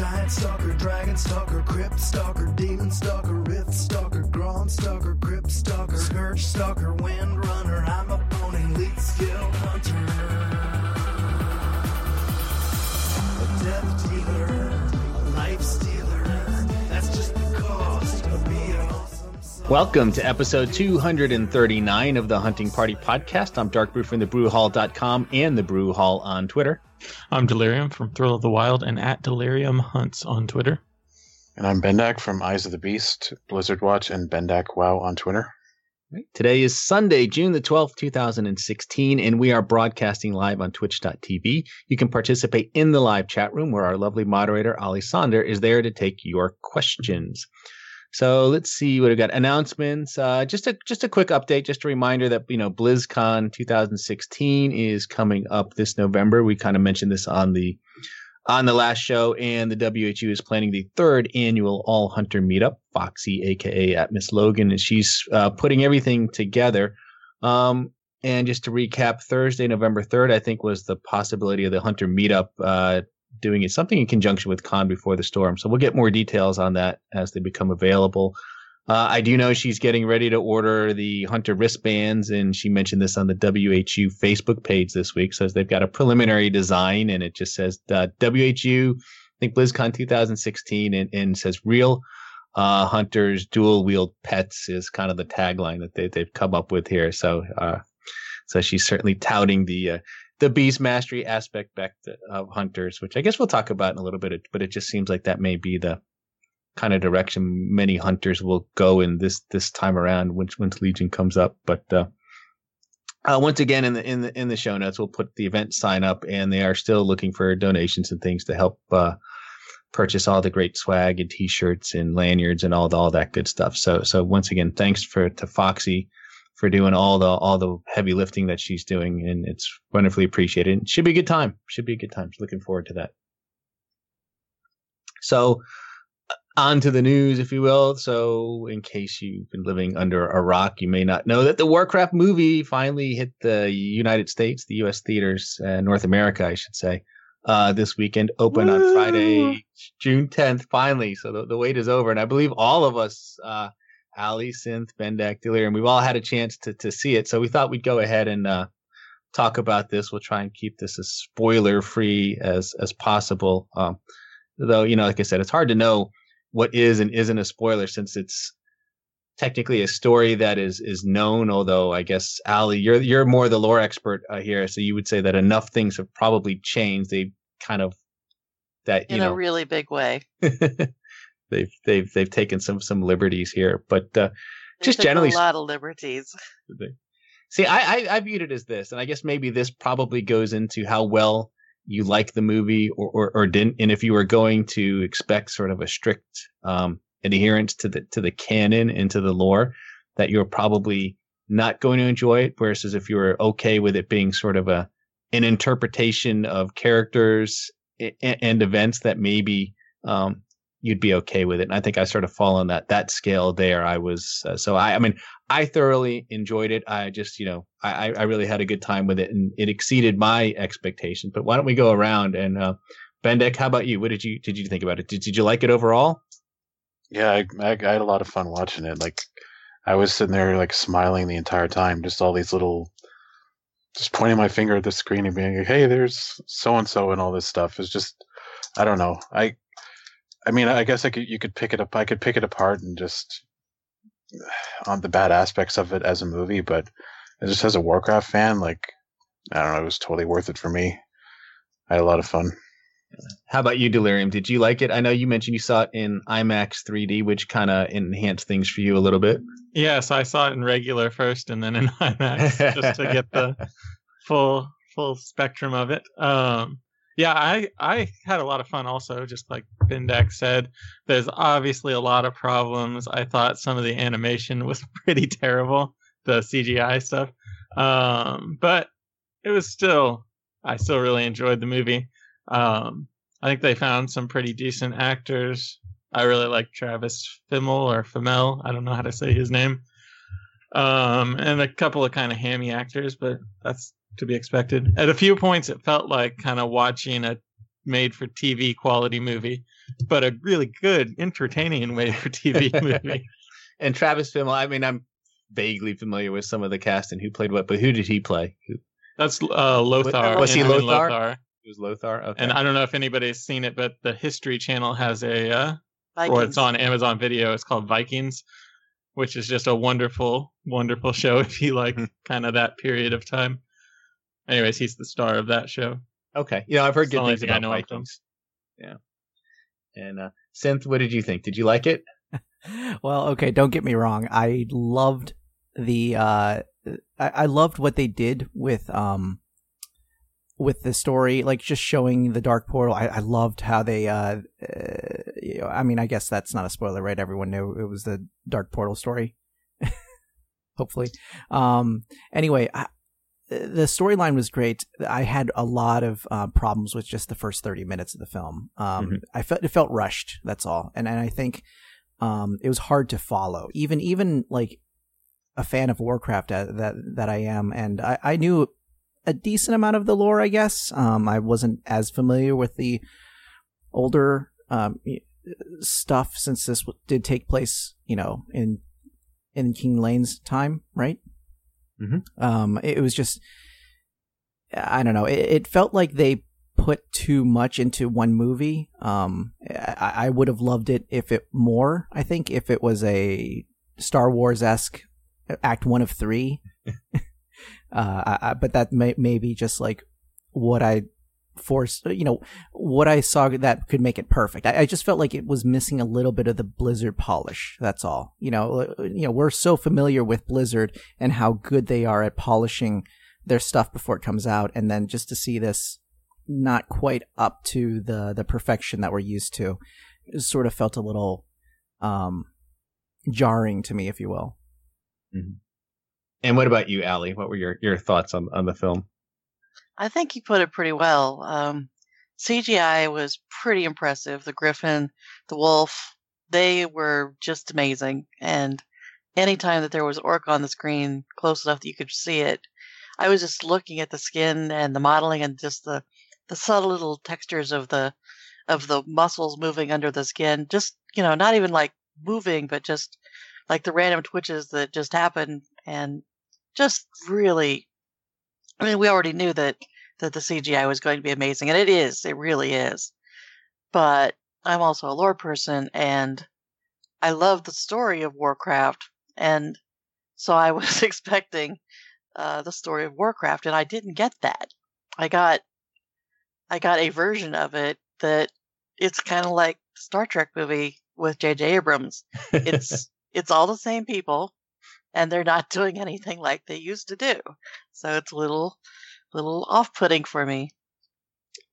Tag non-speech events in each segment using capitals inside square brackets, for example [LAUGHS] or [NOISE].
Giant stalker, dragon stalker, crypt stalker, demon stalker, rift stalker, Gronnstalker, crypt stalker, scourge stalker, wind runner. I'm a pony, lead skill hunter. A death dealer, Welcome to episode 239 of the Hunting Party podcast. I'm Dark Brew from thebrewhall.com and the Brew Hall on Twitter. I'm Delirium from Thrill of the Wild and at Delirium Hunts on Twitter. And I'm Bendak from Eyes of the Beast, Blizzard Watch, and Bendak Wow on Twitter. Today is Sunday, June the 12th, 2016, and we are broadcasting live on twitch.tv. You can participate in the live chat room where our lovely moderator, Ali Sonder, is there to take your questions. So let's see what we got. Announcements. Uh, just a just a quick update. Just a reminder that you know BlizzCon 2016 is coming up this November. We kind of mentioned this on the on the last show, and the WHU is planning the third annual All Hunter Meetup. Foxy, aka at Miss Logan, and she's uh, putting everything together. Um, and just to recap, Thursday, November 3rd, I think was the possibility of the Hunter Meetup uh, doing it something in conjunction with Con Before the Storm. So we'll get more details on that as they become available. Uh, I do know she's getting ready to order the Hunter wristbands, and she mentioned this on the WHU Facebook page this week. Says they've got a preliminary design, and it just says uh, WHU, I think BlizzCon 2016, and, and says real uh, hunters, dual wield pets is kind of the tagline that they, they've come up with here. So, uh, so she's certainly touting the uh, the beast mastery aspect back to, of hunters, which I guess we'll talk about in a little bit. But it just seems like that may be the kind of direction many hunters will go in this this time around once once Legion comes up. But uh, uh, once again, in the in the in the show notes, we'll put the event sign up, and they are still looking for donations and things to help uh, purchase all the great swag and T-shirts and lanyards and all the, all that good stuff. So so once again, thanks for to Foxy for doing all the all the heavy lifting that she's doing, and it's wonderfully appreciated. It should be a good time. Should be a good time. Looking forward to that. So on to the news, if you will. So, in case you've been living under a rock, you may not know that the Warcraft movie finally hit the United States, the U.S. theaters, uh, North America, I should say, uh, this weekend. Open on Friday, June 10th, finally. So the, the wait is over, and I believe all of us, uh, Ali, Synth, Bendak, Delirium, we've all had a chance to to see it. So we thought we'd go ahead and uh, talk about this. We'll try and keep this as spoiler free as as possible. Um, though, you know, like I said, it's hard to know what is and isn't a spoiler since it's technically a story that is is known. Although I guess Ali, you're you're more the lore expert uh, here, so you would say that enough things have probably changed. They kind of that you in know a really big way. [LAUGHS] they've they've they've taken some some liberties here, but uh, just generally a lot of liberties. See, I, I I viewed it as this, and I guess maybe this probably goes into how well you like the movie or, or, or didn't, and if you were going to expect sort of a strict um, adherence to the to the canon and to the lore, that you're probably not going to enjoy it. Versus if you were okay with it being sort of a an interpretation of characters and, and events that maybe um, you'd be okay with it. And I think I sort of fall on that that scale there. I was uh, so I I mean I thoroughly enjoyed it. I just you know I I really had a good time with it and it exceeded my expectations. But why don't we go around and uh, Bendak, how about you? What did you did you think about it? Did did you like it overall? Yeah, I, I, I had a lot of fun watching it. Like, I was sitting there like smiling the entire time, just all these little, just pointing my finger at the screen and being like, "Hey, there's so and so," and all this stuff. It's just, I don't know. I, I mean, I guess I could you could pick it up. I could pick it apart and just [SIGHS] on the bad aspects of it as a movie, but just as a Warcraft fan, like, I don't know, it was totally worth it for me. I had a lot of fun. How about you, Delirium? Did you like it? I know you mentioned you saw it in IMAX 3D, which kind of enhanced things for you a little bit. Yes, I saw it in regular first and then in [LAUGHS] IMAX just to get the [LAUGHS] full full spectrum of it. Um, yeah, I I had a lot of fun also. Just like Bendak said, there's obviously a lot of problems. I thought some of the animation [LAUGHS] was pretty terrible, the CGI stuff, um, but it was still I still really enjoyed the movie. Um, I think they found some pretty decent actors. I really like Travis Fimmel or Fimmel. I don't know how to say his name. Um, and a couple of kind of hammy actors, but that's to be expected. At a few points, it felt like kind of watching a made for TV quality movie, but a really good, entertaining made for TV [LAUGHS] movie. and Travis Fimmel. I mean, I'm vaguely familiar with some of the cast and who played what, but who did he play? Who That's uh, Lothar. Was he Lothar? in Lothar? was Lothar? Okay. And I don't know if anybody's seen it, but the History Channel has a, uh, or it's on Amazon Video. It's called Vikings, which is just a wonderful, wonderful show if you like kind of that period of time. Anyways, he's the star of that show. okay. You know, I've heard It's good things thing I about know. Vikings. Yeah. And uh, Synth, what did you think? Did you like it? [LAUGHS] well, okay, don't get me wrong. I loved the uh I, I loved what they did with um with the story, like just showing the dark portal. I, I loved how they uh, uh you know, I mean, I guess that's not a spoiler, right? Everyone knew it was the dark portal story. [LAUGHS] Hopefully. Um anyway, I, the storyline was great. I had a lot of uh, problems with just the first 30 minutes of the film. Um, Mhm. I felt it felt rushed. That's all. And and I think um, it was hard to follow. Even even like a fan of Warcraft uh, that that I am, and I, I knew a decent amount of the lore. I guess um, I wasn't as familiar with the older um, stuff since this w- did take place, you know, in in King Llane's time, right? Mhm. Um, it was just I don't know. It, it felt like they put too much into one movie. Um, I, I would have loved it if it more. I think if it was a Star Wars esque Act One of three. [LAUGHS] uh, I, I, but that may, may be just like what I forced. You know, what I saw that could make it perfect. I, I just felt like it was missing a little bit of the Blizzard polish. That's all. You know, uh, you know, we're so familiar with Blizzard and how good they are at polishing their stuff before it comes out, and then just to see this not quite up to the the perfection that we're used to, sort of felt a little um jarring to me, if you will. And what about you, Allie? What were your, your thoughts on, on the film? I think you put it pretty well. Um, CGI was pretty impressive. The griffin, the wolf, they were just amazing. And anytime that there was orc on the screen close enough that you could see it, I was just looking at the skin and the modeling and just the, the subtle little textures of the of the muscles moving under the skin. Just you know, not even like moving, but just like the random twitches that just happen and just really I mean, we already knew that that the CGI was going to be amazing, and it is. It really is. But I'm also a lore person, and I love the story of Warcraft, and so I [LAUGHS] was expecting uh, the story of Warcraft, and I didn't get that. I got I got a version of it that it's kind of like Star Trek movie with J.J. Abrams. It's [LAUGHS] it's all the same people, and they're not [LAUGHS] doing anything like they used to do. So it's a little little off-putting for me.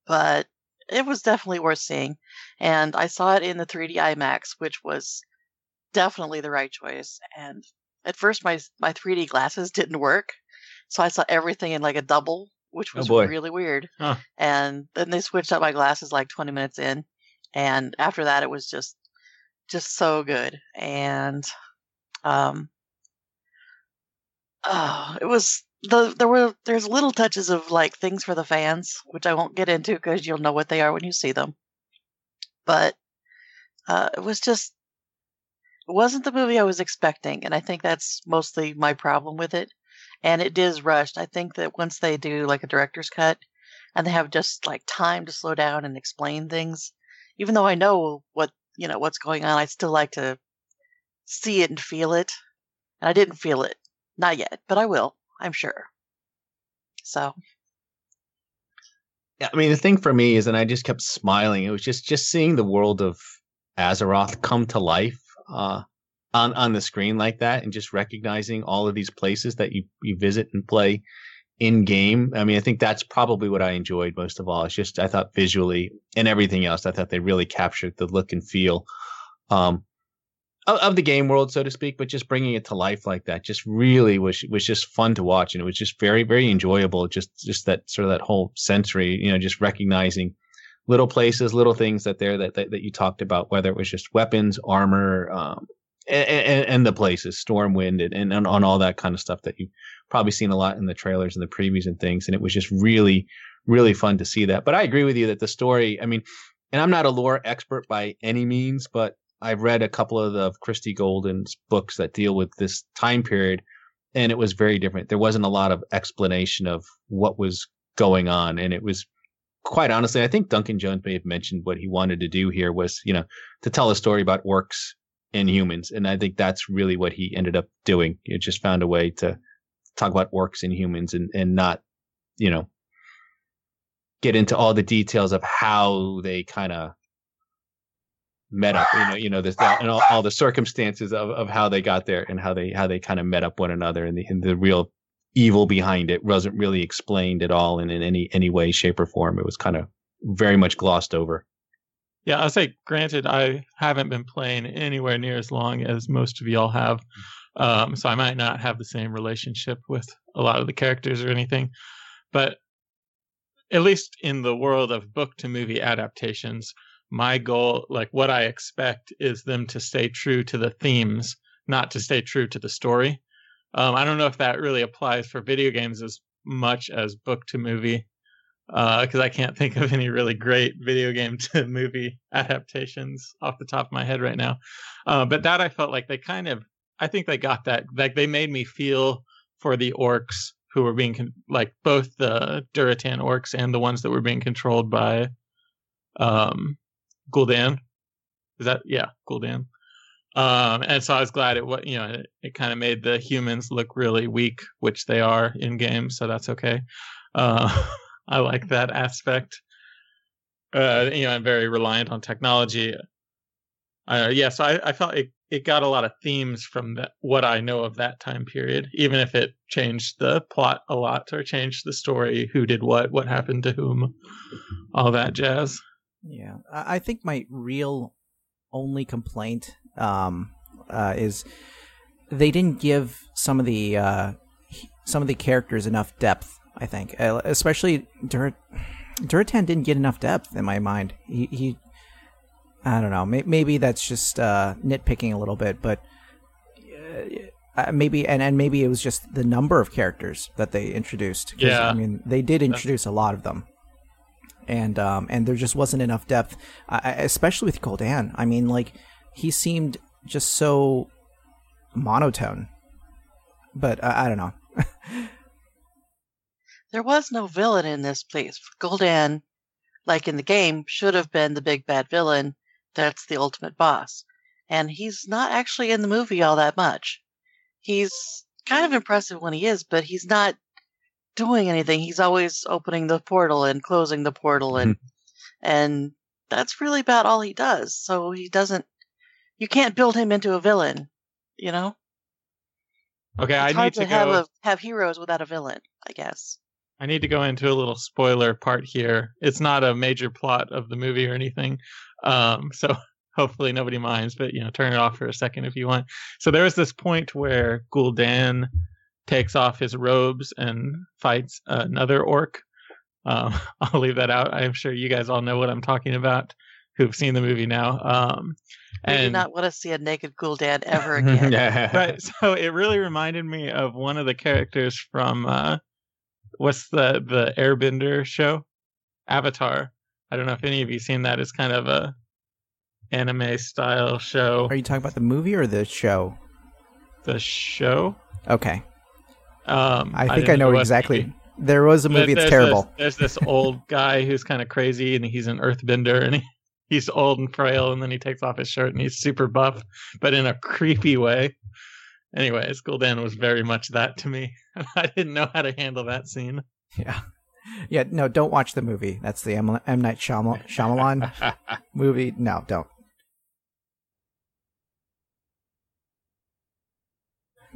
But it was definitely worth seeing, and I saw it in the 3D IMAX, which was definitely the right choice. And at first, my my 3D glasses [LAUGHS] didn't work, so I saw everything in like a double, which Oh, was boy. really weird. Huh. And then they switched out my glasses like 20 minutes in, and after that, it was just just so good. And um, oh, [SIGHS] it was the there were there's little touches of like things for the fans, which I won't get into because you'll know what they are when you see them. But uh, it was just it wasn't the movie I was expecting, and I think that's mostly my problem with it. And it is rushed. I think that once they do like a director's cut, and they have just like time to slow down and explain things, even though I know what you know what's going on, I still like to see it and feel it. And I didn't feel it, not yet, but I will. I'm sure. So Yeah, I mean, the thing for me is, and I just kept smiling. It was just just seeing the world of Azeroth come to life uh, on on the screen like that, and just recognizing all of these places that you you visit and play in game. I mean, I think that's probably what I enjoyed most of all. It's just I thought visually and everything else, I thought they really captured the look and feel um, of, of the game world, so to speak. But just bringing it to life like that just really was was just fun to watch, and it was just very very enjoyable. Just just that sort of that whole sensory, you know, just recognizing little places, little things that there that that, that you talked about, whether it was just weapons, armor, um, and, and, and the places, Stormwind, and, and, and on all that kind of stuff that you've probably seen a lot in the trailers and the previews and things. And it was just really, really fun to see that. But I agree with you that the story, I mean, and I'm not a lore expert by any means, but I've read a couple of the Christie Golden's books that deal with this time period, and it was very different. There wasn't a lot of explanation of what was going on, and it was quite honestly, I think Duncan Jones may have mentioned what he wanted to do here was, you know, to tell a story about orcs and humans, and I think that's really what he ended up doing. He just found a way to talk about orcs and humans, and and not, you know, get into all the details of how they kind of met up you know you know this and all, all, the circumstances of, of how they got there and how they how they kind of met up one another and the, and the real evil behind it wasn't really explained at all in, in any any way shape or form. It was kind of very much glossed over. Yeah i'll say granted i haven't been playing anywhere near as long as most of y'all have um, so i might not have the same relationship with a lot of the characters or anything but at least in the world of book to movie adaptations, my goal, like what I expect, is them to stay true to the themes, not to stay true to the story. Um, I don't know if that really applies for video games as much as book to movie, because uh, I can't think of [LAUGHS] any really great video game to [LAUGHS] movie adaptations off the top of my head right now. Uh, but that I felt like they kind of, I think they got that. Like they made me feel for the orcs who were being con- like both the Durotan orcs and the ones that were being controlled by um Gul'dan. Is that yeah, Gul'dan. Um, and so I was glad it what you know it, it kind of made the humans look really weak, which they are in game, so that's okay. Uh, [LAUGHS] I like that aspect. Uh, you know, I'm very reliant on technology. Uh, yeah, so I, I felt it it got a lot of themes from what I know of that time period, even if it changed the plot a lot or changed the story, who did what, what happened to whom, all that jazz. Yeah, I think my real only complaint um, uh, is they didn't give some of the uh, some of the characters enough depth. I think, uh, especially Dur- Durotan didn't get enough depth in my mind. He, he I don't know. Maybe that's just uh, nitpicking a little bit, but uh, maybe and, and maybe it was just the number of characters that they introduced. Yeah, I mean they did introduce a lot of them, and um, and there just wasn't enough depth, especially with Gul'dan. I mean, like he seemed just so monotone, but uh, I don't know. [LAUGHS] there was no villain in this place. Gul'dan, like in the game, should have been the big bad villain that's the ultimate boss. And he's not actually in the movie all that much. He's kind of impressive when he is, but he's not doing anything. He's always opening the portal and closing the portal and mm-hmm. and that's really about all he does. So he doesn't you can't build him into a villain, you know? Okay, it's I hard need to, to have a, have heroes without a villain, I guess. I need to go into a little spoiler part here. It's not a major plot of the movie or anything, um, [LAUGHS] so hopefully nobody minds, but you know, turn it off for a second if you want. So there was this point where Gul'dan takes off his robes and fights another orc. Um, [LAUGHS] I'll leave that out. I'm sure you guys all know what I'm talking about who've seen the movie now. Um, and do not want to see a naked Gul'dan ever [LAUGHS] again. but [LAUGHS] so it really reminded me of one of the characters from uh, what's the the Airbender show, Avatar. I don't know if any of you seen that. It's kind of a anime style show. Are you talking about the movie or the show? The show. Okay. Um, I think I, I know exactly. There was a movie. It's terrible. This, there's this old [LAUGHS] guy who's kind of crazy, and he's an earthbender, and he, he's old and frail, and then he takes off his shirt, and he's super buff, but in a creepy way. Anyways, Gul'dan was very much that to me. [LAUGHS] I didn't know how to handle that scene. Yeah. Yeah, no, don't watch the movie. That's the M, M. Night Shyamalan, Shyamalan [LAUGHS] movie. No, don't.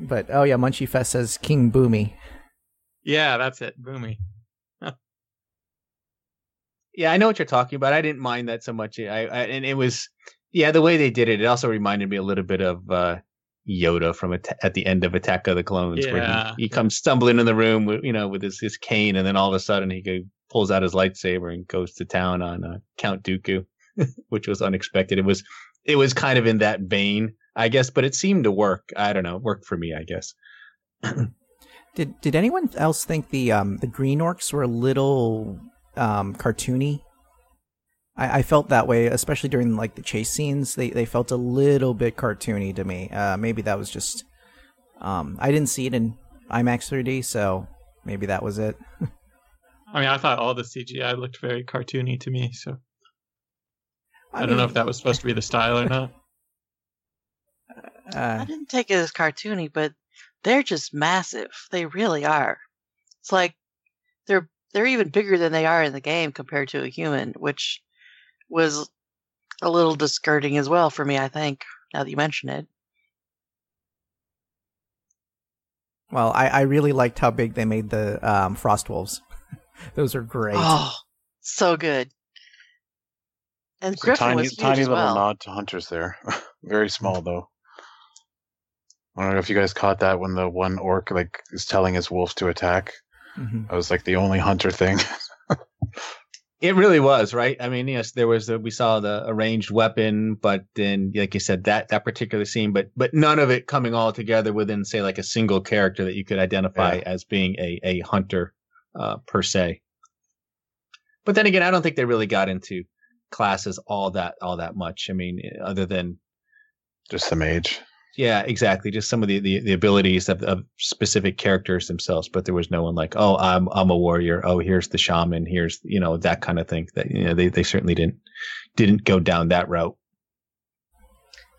But oh yeah, Munchie Fest says King Bumi. Yeah, that's it, Bumi. yeah, I know what you're talking about. I didn't mind that so much. I, I, and it was yeah, the way they did it. It also reminded me a little bit of uh, Yoda from at the end of Attack of the Clones, yeah. where he, he comes stumbling in the room, with, you know, with his, his cane, and then all of a sudden he go, pulls out his lightsaber and goes to town on uh, Count Dooku, [LAUGHS] which was unexpected. It was it was kind of in that vein, I guess, but it seemed to work. I don't know, it worked for me, I guess. [CLEARS THROAT] did Did anyone else think the um the green orcs were a little um, cartoony. I, I felt that way, especially during like the chase scenes. They they felt a little bit cartoony to me. Uh, maybe that was just um, I didn't see it in IMAX 3D, so maybe that was it. [LAUGHS] I mean, I thought all the CGI looked very cartoony to me, so I, don't know if that was supposed to be the style or not. I Uh, didn't take it as cartoony, but they're just massive. They really are. It's like they're they're even bigger than they are in the game compared to a human, which was a little discouraging as well for me. I think now that you mention it. well, I, I really liked how big they made the um, frost wolves. [LAUGHS] Those are great. Oh, so good. And It's a Griffin tiny, was huge tiny as little well. nod to hunters there. [LAUGHS] Very small though. I don't know if you guys caught that when the one orc like is telling his wolf to attack. Mhm. That was like the only hunter thing. [LAUGHS] It really was, right? I mean, yes, there was the, we saw the arranged weapon, but then, like you said, that that particular scene, but but none of it coming all together within, say, like a single character that you could identify Yeah. as being a a hunter uh, per se. But then again, I don't think they really got into classes all that all that much. I mean, other than Just the mage. Yeah, exactly, just some of the the, the abilities of, of specific characters themselves. But there was no one like, oh, I'm I'm a warrior. Oh, here's the shaman. Here's you know that kind of thing. That you know they they certainly didn't didn't go down that route.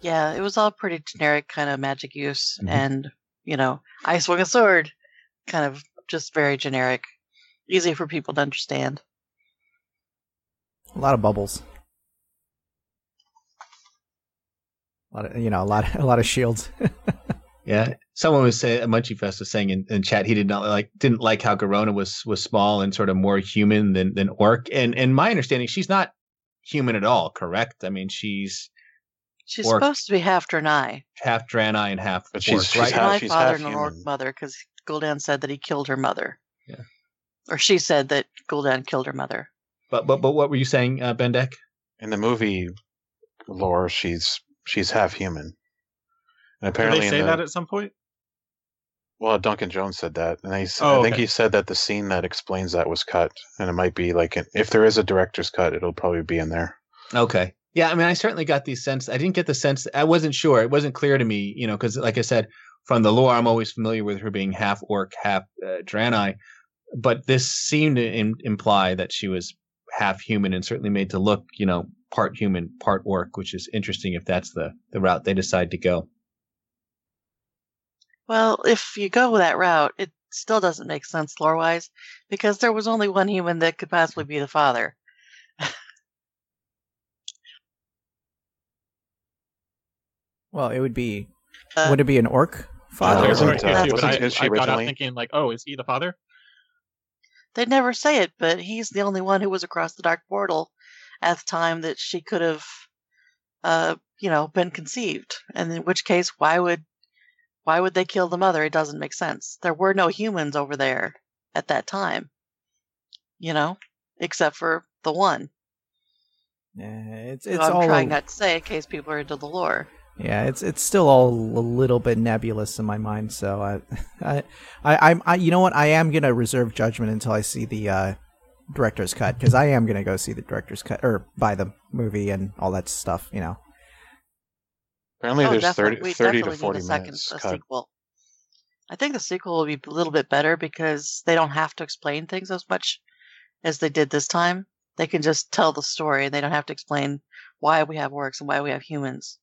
Yeah, it was all pretty generic kind of magic use, Mhm. and you know, I swing a sword, kind of just very generic, easy for people to understand. A lot of bubbles. A lot of you know a lot [LAUGHS] a lot of shields. [LAUGHS] Yeah, someone was saying, Munchie Fest was saying in, in chat he did not like didn't like how Garona was was small and sort of more human than than orc. And and my understanding, she's not human at all. Correct? I mean, she's She's Orc. supposed to be half Draenei, half Draenei and half But she's- orc, she's right? half- my she's father half and an orc mother, because Gul'dan said that he killed her mother. Yeah. Or she said that Gul'dan killed her mother. but but but what were you saying, uh, Bendak? In the movie lore, she's she's half human. And Did apparently they say the- that at some point? Well, Duncan Jones said that, and he, Oh, I think okay. he said that the scene that explains that was cut, and it might be like an, if there is a director's cut, it'll probably be in there. Okay. Yeah, I mean, I certainly got the sense. I didn't get the sense. I wasn't sure. It wasn't clear to me, you know, because like I said, from the lore, I'm always familiar with her being half orc, half uh, Draenei. But this seemed to Im- imply that she was half human and certainly made to look, you know, part human, part orc, which is interesting if that's the the route they decide to go. Well, if you go that route, it still doesn't make sense lore wise, because there was only one human that could possibly be the father. [LAUGHS] well, it would be Uh, would it be an orc father? Uh, That's I uh, guess too, but wasn't- I, is she I got out thinking like, oh, is he the father? They'd never say it, but he's the only one who was across the dark portal at the time that she could have, uh, you know, been conceived. And in which case, why would, why would they kill the mother? It doesn't make sense. There were no humans over there at that time, you know, except for the one. Yeah, it's it's I'm all trying not to say in case people are into the lore. yeah, it's it's still all a little bit nebulous in my mind. So I, [LAUGHS] I, I, I'm I, you know what? I am gonna reserve judgment until I see the uh, director's cut because I am gonna go see the director's cut or buy the movie and all that stuff. You know. Apparently, oh, there's definitely. 30, 30 to 40 need a second minutes a cut. sequel. I think the sequel will be a little bit better because they don't have to explain things as much as they did this time. They can just tell the story and they don't have to explain why we have orcs and why we have humans.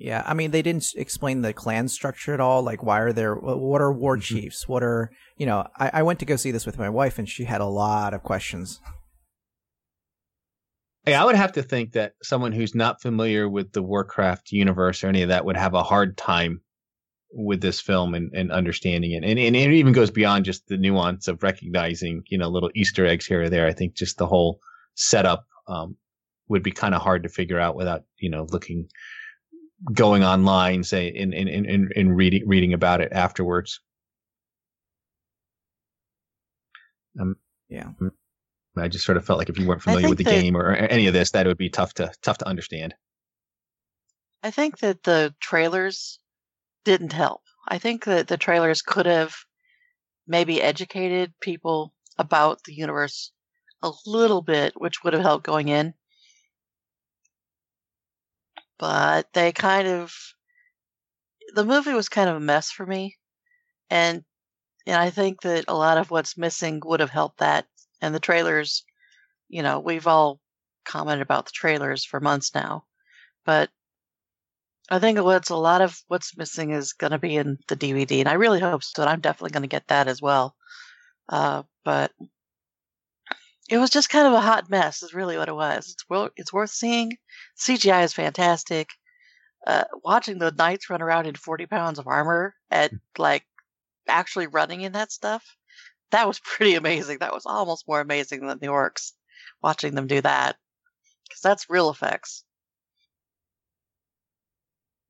Yeah, I mean, they didn't explain the clan structure at all. Like, why are there? What are war Mhm. chiefs? What are you know? I, I went to go see this with my wife, and she had a lot of questions. Hey, I would have to think that someone who's not familiar with the Warcraft universe or any of that would have a hard time with this film and, and understanding it. And, and it even goes beyond just the nuance of recognizing, you know, little Easter eggs here or there. I think just the whole setup um, would be kind of hard to figure out without, you know, looking, going online, say, and, and, and, and- and reading, reading about it afterwards. Um, Yeah. I just sort of felt like if you weren't familiar with the that- game or, or any of this, that it would be tough to tough to understand. I think that the trailers didn't help. I think that the trailers could have maybe educated people about the universe a little bit, which would have helped going in. But they kind of the movie was kind of a mess for me, and and I think that a lot of what's missing would have helped that. And the trailers, you know, we've all commented about the trailers for months now, but I think what's a lot of what's missing is going to be in the DVD, and I really hope so. I'm definitely going to get that as well. Uh, but it was just kind of a hot mess. Is really what it was. It's well, it's worth seeing. CGI is fantastic. Uh, watching the knights run around in 40 pounds of armor at like actually running in that stuff, that was pretty amazing. That was almost more amazing than the orcs. Watching them do that because that's real effects.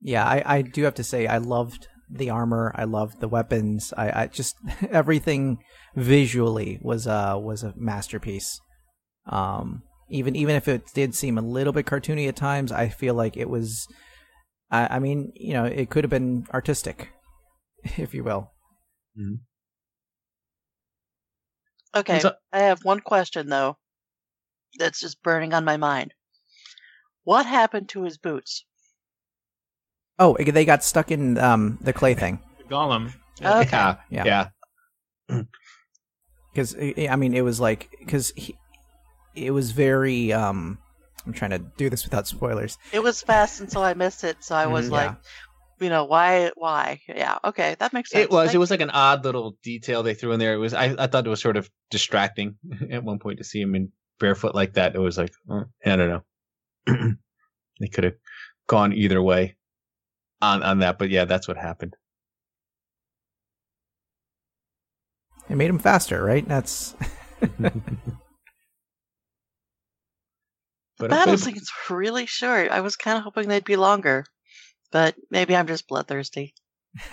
Yeah, I, I do have to say I loved the armor. I loved the weapons. I, I just [LAUGHS] everything visually was uh was a masterpiece. Um, even even if it did seem a little bit cartoony at times, I feel like it was. I, I mean, you know, it could have been artistic, [LAUGHS] if you will. Okay, so- I have one question though that's just burning on my mind. What happened to his boots? Oh, they got stuck in um the clay thing golem. Okay. Yeah, Yeah. yeah. [CLEARS THROAT] because I mean it was like because it was very um. I'm trying to do this without spoilers. It was fast, and so I missed it. So I was Mhm. like, you know, why? Why? Yeah. Okay, that makes sense. It was. Thank It was like an odd little detail they threw in there. It was. I, I thought it was sort of distracting [LAUGHS] at one point to see him in barefoot like that. It was like uh, I don't know. [CLEARS THROAT] they could have gone either way on on that, but yeah, that's what happened. It made him faster, right? That's [LAUGHS] But battle but- scenes were really short. I was kind of hoping they'd be longer, but maybe I'm just bloodthirsty. [LAUGHS]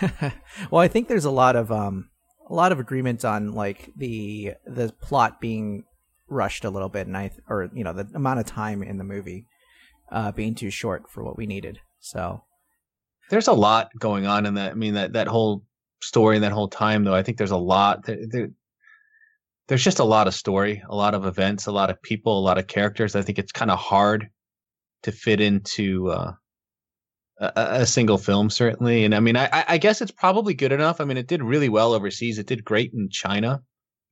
well, I think there's a lot of um a lot of agreements on like the the plot being rushed a little bit, and I or you know the amount of time in the movie uh being too short for what we needed. So there's a lot going on in that. I mean that that whole story and that whole time though. I think there's a lot. There, there, there's just a lot of story, a lot of events, a lot of people, a lot of characters. I think it's kind of hard to fit into uh, a, a single film, certainly. And I mean, I, I guess it's probably good enough. I mean, it did really well overseas. It did great in China.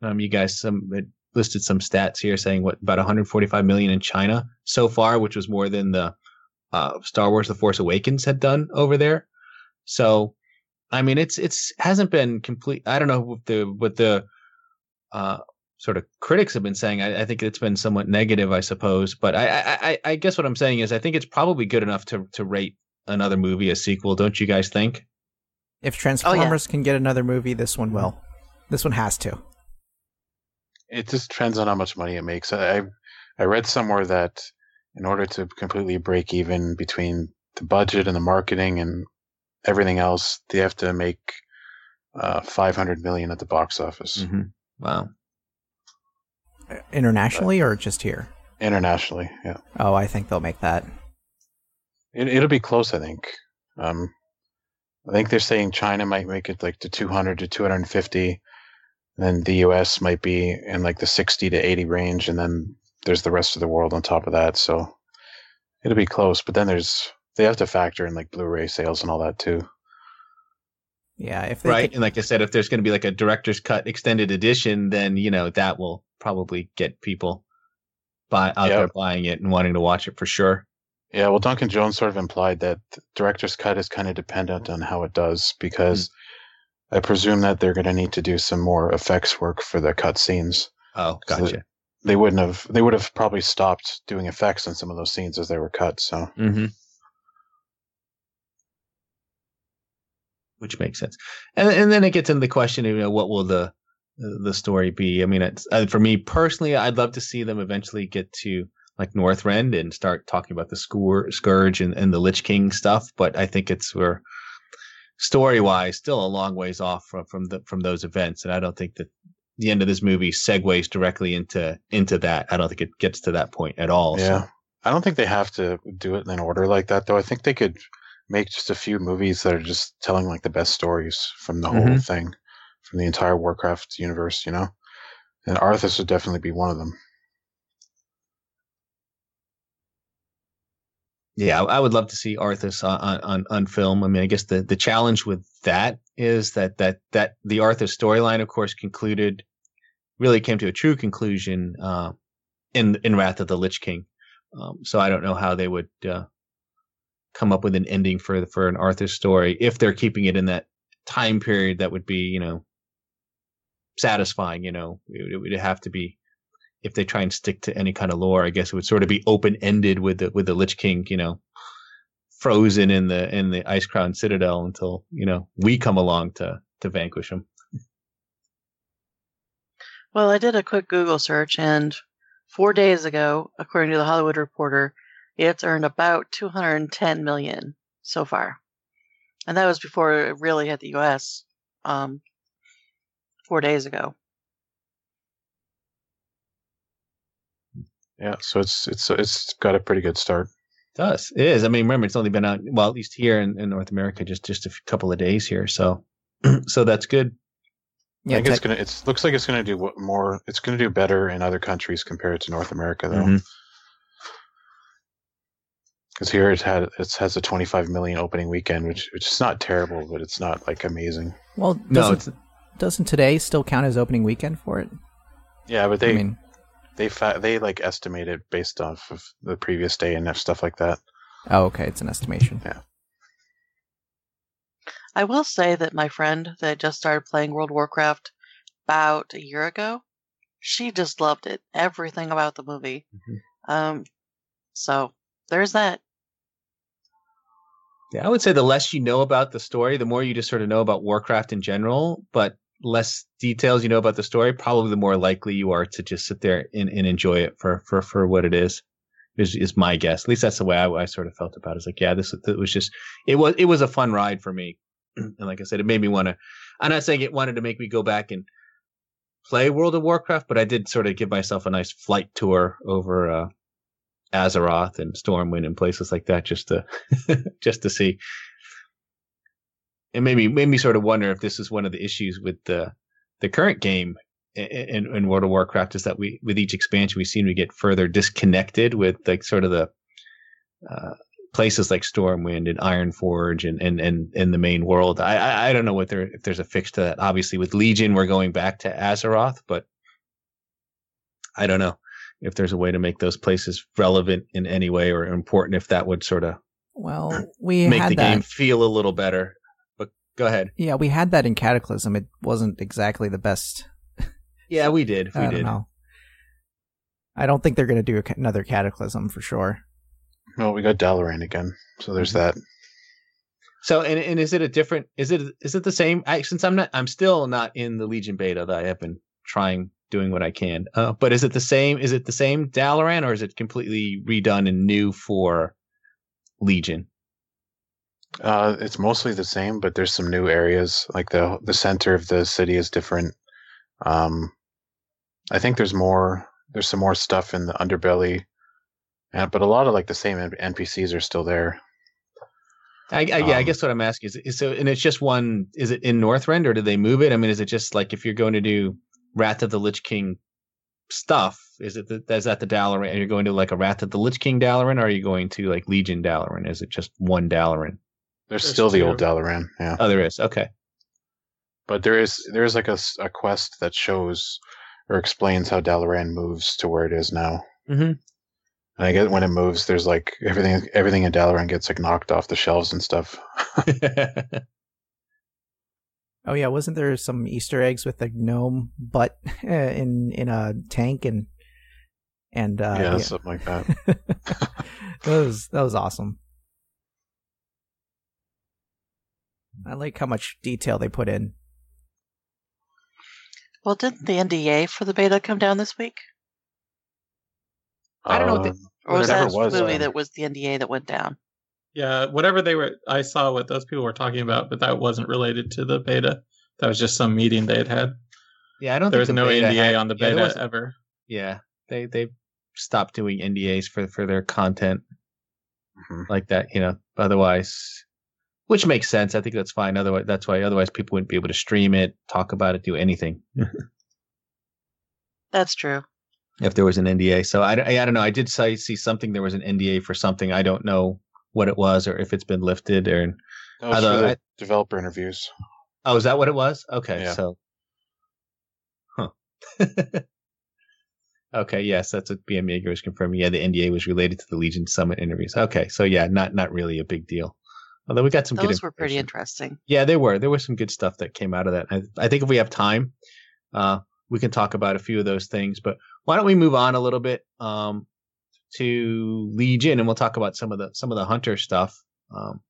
Um, you guys some listed some stats here saying what about 145 million in China so far, which was more than the uh, Star Wars: The Force Awakens had done over there. So, I mean, it's it's hasn't been complete. I don't know what the what the uh, sort of critics have been saying. I, I, think it's been somewhat negative, I suppose. But I, I I guess what I'm saying is I think it's probably good enough to to rate another movie a sequel. Don't you guys think? if Transformers can get another movie, this one will. This one has to. It just depends on how much money it makes. I I read somewhere that in order to completely break even between the budget and the marketing and everything else, they have to make uh, 500 million at the box office Mm-hmm. Wow. Internationally or just here? internationally. Yeah, Oh, I think they'll make that. it, it'll be close. I think. Um, I think they're saying China might make it like to 200 to 250. Then the U.S. might be in like the 60 to 80 range, and then there's the rest of the world on top of that. So it'll be close. But then there's they have to factor in like Blu-ray sales and all that too. Yeah, if they Right. can- And like I said, if there's going to be like a director's cut extended edition, then you know that will probably get people buy out Yep. there buying it and wanting to watch it for sure. Yeah, well, Duncan Jones sort of implied that director's cut is kind of dependent on how it does because hmm. I presume that they're going to need to do some more effects work for the cut scenes. Oh, So gotcha. They wouldn't have. They would have probably stopped doing effects in some of those scenes as they were cut. So Mm-hmm. Which makes sense, and and then it gets into the question, you know, what will the the story be? I mean, it's uh, for me personally, I'd love to see them eventually get to like Northrend and start talking about the scour- scourge and, and the Lich King stuff. But I think it's we're story wise still a long ways off from from the from those events, and I don't think that the end of this movie segues directly into into that. I don't think it gets to that point at all. so- yeah, I don't think they have to do it in order like that, though. I think they could make just a few movies that are just telling like the best stories from the whole Mhm. thing, from the entire Warcraft universe, you know. And Arthas would definitely be one of them. Yeah, I would love to see Arthas on, on- on film. I mean, I guess the the challenge with that is that that that the Arthas storyline, of course, concluded really came to a true conclusion uh, in in Wrath of the Lich King. Um, so I don't know how they would uh, come up with an ending for for an Arthas story if they're keeping it in that time period that would be you know satisfying. You know, it, it would have to be if they try and stick to any kind of lore, I guess it would sort of be open ended with the with the Lich King, you know, frozen in the in the Icecrown Citadel until you know we come along to to vanquish him. Well, I did a quick Google search, and four days ago, according to the Hollywood Reporter, it's earned about 210 million so far, and that was before it really hit the U.S. Um, four days ago. Yeah, so it's it's it's got a pretty good start. It does it is? I mean, remember it's only been out well at least here in, in North America just just a f- couple of days here, so [CLEARS THROAT] so that's good. Yeah, I think it's gonna. It's looks like it's gonna do more. It's gonna do better in other countries compared to North America, though. Mhm. Because here it had it has a 25 million opening weekend, which which is not terrible, but it's not like amazing. well, No, doesn't, it's doesn't today still count as opening weekend for it? Yeah, but they I mean, they fa- they like estimate it based off of the previous day and stuff like that. oh, okay, it's an estimation. Yeah. I will say that my friend that just started playing World of Warcraft about a year ago, she just loved it. Everything about the movie. Mhm. Um, so there's that. Yeah, I would say the less you know about the story, the more you just sort of know about Warcraft in general, but less details you know about the story, probably the more likely you are to just sit there and, and enjoy it for, for, for what it is. Is, is my guess. At least that's the way I, I sort of felt about it. It's like, yeah, this it was just it was it was a fun ride for me, [CLEARS THROAT] and like I said, it made me want to. I'm not saying it wanted to make me go back and play World of Warcraft, but I did sort of give myself a nice flight tour over uh, Azeroth and Stormwind and places like that, just to [LAUGHS] just to see. It made me made me sort of wonder if this is one of the issues with the the current game in, in World of Warcraft is that we with each expansion we seem to get further disconnected with like sort of the uh, places like Stormwind and Ironforge and and and, and the main world. I, I I don't know what there if there's a fix to that. Obviously, with Legion we're going back to Azeroth, but I don't know if there's a way to make those places relevant in any way or important. If that would sort of Well, we make the that. game feel a little better. But go ahead. Yeah, we had that in Cataclysm. It wasn't exactly the best. Yeah, we did. [LAUGHS] We I don't did. know. I don't think they're going to do a, another Cataclysm for sure. Well, we got Dalaran again, so there's that. So, and and is it a different? Is it is it the same? I, since I'm not, I'm still not in the Legion beta. That I have been trying, doing what I can. Uh, but is it the same? Is it the same Dalaran, or is it completely redone and new for Legion? Uh, it's mostly the same, but there's some new areas. Like the the center of the city is different. Um, I think there's more. There's some more stuff in the underbelly, and but a lot of like the same NPCs are still there. I, I yeah, I Um, guess what I'm asking is, is so, and it's just one. Is it in Northrend, or did they move it? I mean, is it just like if you're going to do Wrath of the Lich King stuff? Is it the, is that the Dalaran? Are you going to like a Wrath of the Lich King Dalaran, or are you going to like Legion Dalaran? Is it just one Dalaran? There's, There's still the old Dalaran, yeah. Oh, there is. Okay. But there is there is like a, a quest that shows or explains how Dalaran moves to where it is now. Mhm. And I get when it moves, there's like everything everything in Dalaran gets like knocked off the shelves and stuff. [LAUGHS] Oh yeah, wasn't there some Easter eggs with the gnome butt [LAUGHS] in in a tank and and uh, yeah, something like that. [LAUGHS] that was that was awesome. I like how much detail they put in. Well, didn't the NDA for the beta come down this week? I don't know what the- Um, Or was that was, the movie uh, that was the NDA that went down? Yeah, whatever they were, I saw what those people were talking about, but that wasn't related to the beta. That was just some meeting they had had. yeah, I don't. Think. There was the no NDA had- on the yeah, there beta was- ever. Yeah, they they stopped doing NDAs for for their content Mhm. like that. You know, otherwise, which makes sense. I think that's fine. Otherwise, that's why otherwise people wouldn't be able to stream it, talk about it, do anything [LAUGHS] That's true. if there was an NDA. So I, I, I don't know. I did say, see something. There was an NDA for something. I don't know what it was or if it's been lifted or. That was Although the I- developer interviews. Oh, is that what it was? Okay, Yeah. so. Huh. [LAUGHS] okay, yes, that's what BM Yeager was confirming. Yeah, the NDA was related to the Legion Summit interviews. Okay, so yeah, not not really a big deal. Although we got some good Those were pretty interesting. Yeah, they were. There was some good stuff that came out of that. I, I think if we have time, uh, we can talk about a few of those things. But why don't we move on a little bit um, to Legion, and we'll talk about some of the some of the hunter stuff. Um,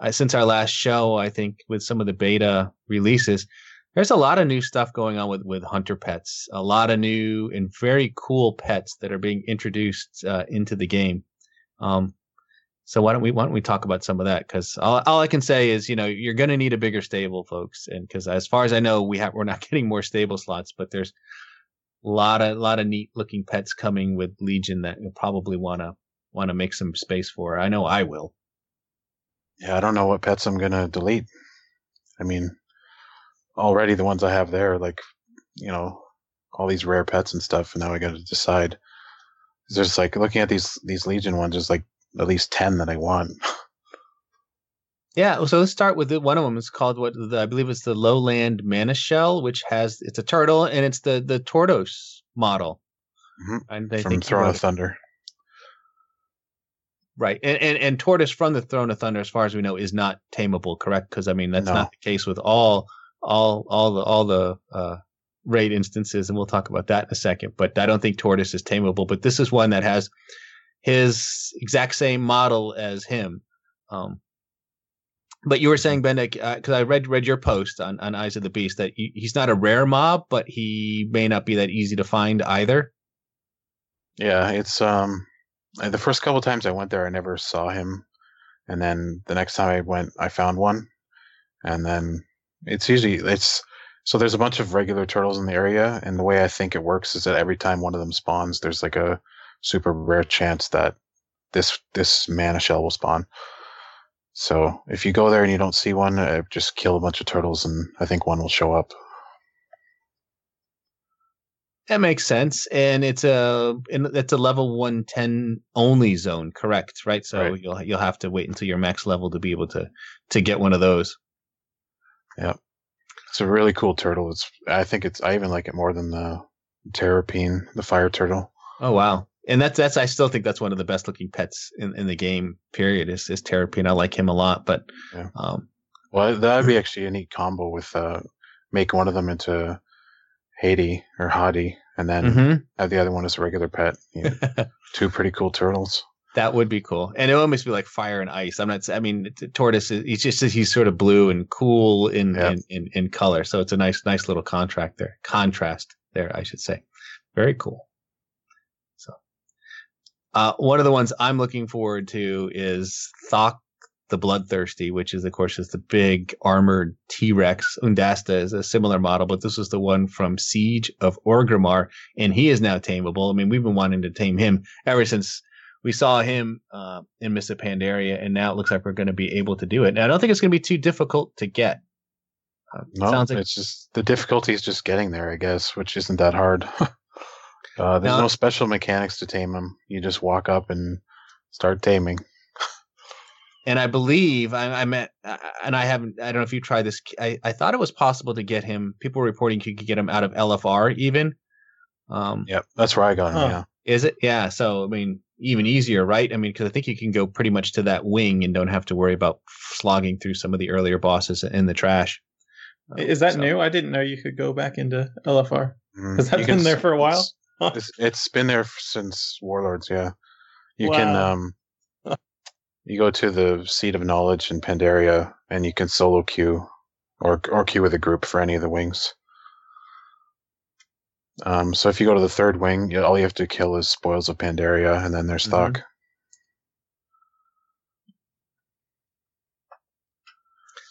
I, since our last show, I think with some of the beta releases, there's a lot of new stuff going on with with hunter pets. A lot of new and very cool pets that are being introduced uh, into the game. Um, so why don't we why don't we talk about some of that? Because all, all I can say is you know you're going to need a bigger stable, folks, and because as far as I know, we have we're not [LAUGHS] getting more stable slots, but there's a lot of lot of neat looking pets coming with Legion that you'll probably want to want to make some space for. I know I will. Yeah, I don't know what pets I'm gonna delete. I mean, already the ones I have there, like, you know, all these rare pets and stuff, and now I got to decide. There's like looking at these these Legion ones, there's like at least ten that I want. Yeah, so let's start with it. One of them is called what the, I believe it's the Lowland Mana Shell, which has it's a turtle and it's the the Tortos model. Mhm. And they from think Throne of Thunder. right? And, and and Tortos from the Throne of Thunder, as far as we know, is not tameable, correct? Because I mean that's No. not the case with all all all the all the uh, raid instances, and we'll talk about that in a second. But I don't think Tortos is tameable. But this is one that has his exact same model as him. Um, but you were saying, Bendak, because I read read your post on, on Eyes of the Beast that he, he's not a rare mob, but he may not be that easy to find either. Yeah, it's um uh, the first couple times I went there, I never saw him, and then the next time I went, I found one, and then it's usually it's so there's a bunch of regular turtles in the area, and the way I think it works is that every time one of them spawns, there's like a super rare chance that this this mana shell will spawn. So if you go there and you don't see one, uh, just kill a bunch of turtles, and I think one will show up. That makes sense, and it's a and it's a level one ten only zone, correct? Right. So Right. you'll you'll have to wait until your max level to be able to to get one of those. Yeah, it's a really cool turtle. It's I think it's I even like it more than the terrapin, the fire turtle. Oh wow! And that's that's I still think that's one of the best looking pets in, in the game. Period. Is is Terrapine? I like him a lot, but Yeah. um, Well, that'd be actually a neat combo with uh, make one of them into Haiti or Hadi, and then mhm. have the other one as a regular pet. You [LAUGHS] know, two pretty cool turtles. that would be cool. And it would almost be like fire and ice. I'm not. I mean, Tortos. is- He's just he's sort of blue and cool in, Yeah. in, in in color. So it's a nice nice little contract there. Contrast there, I should say. Very cool. Uh, one of the ones I'm looking forward to is Thok the Bloodthirsty, which is of course is the big armored T Rex. Oondasta is a similar model, but this was the one from Siege of Orgrimmar, and he is now tameable. I mean, we've been wanting to tame him ever since we saw him uh, in Mists of Pandaria, and now it looks like we're going to be able to do it. And I don't think it's going to be too difficult to get. Uh, No, sounds like it's just the difficulty is just getting there, I guess, which isn't that hard. [LAUGHS] uh, there's Now- no special mechanics to tame them. You just walk up and start taming. and I believe I, I met, and I haven't. I don't know if you tried this. I, I thought it was possible to get him. People were reporting you could get him out of LFR even. Um, Yep, that's where I got him. Huh. Yeah, Is it? Yeah. So I mean, even easier, right? I mean, because I think you can go pretty much to that wing and don't have to worry about slogging through some of the earlier bosses in the trash. Um, Is that so- new? I didn't know you could go back into LFR. Mm, Has that you been there for a while? [LAUGHS] It's, it's been there since Warlords. Yeah, you can Wow. um, you go to the Seat of Knowledge in Pandaria, and you can solo queue or or queue with a group for any of the wings. Um, so if you go to the third wing, you, all you have to kill is Spoils of Pandaria, and then there's Mhm. Thok.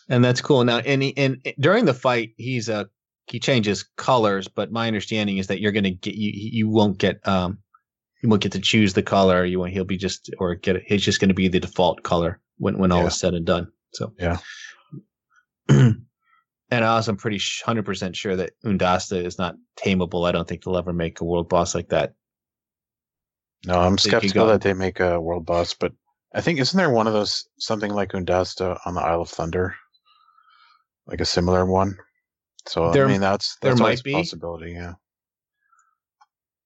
and that's cool. Now, and, he, and during the fight, he's uh he changes colors, but my understanding is that you're gonna get you you won't get um you won't get to choose the color. You won't. He'll be just or get it. He's just gonna be the default color when when all is said and done. So Yeah. [CLEARS THROAT] and I also am pretty hundred percent sure that Oondasta is not tameable. I don't think they'll ever make a world boss like that. No, I'm skeptical that they make a world boss, but I think isn't there one of those something like Oondasta on the Isle of Thunder, like a similar one? So There- I mean, that's there might be. possibility. Yeah.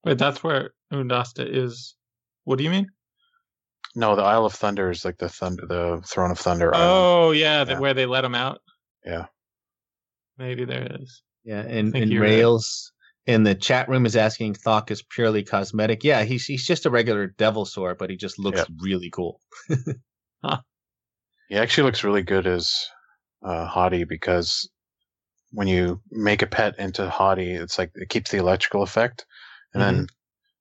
Wait, that's where Oondasta is. What do you mean? No, the Isle of Thunder is like the thunder, the Throne of Thunder. Island. Oh, yeah, the, where they let him out. Yeah. Maybe there is. Yeah, and, think and you're right. Rails in the chat room is asking Thok is purely cosmetic. Yeah, he's he's just a regular devilsaur, but he just looks Yep. really cool. [LAUGHS] He actually looks really good as uh, Hati because when you make a pet into Hati, it's like it keeps the electrical effect, and then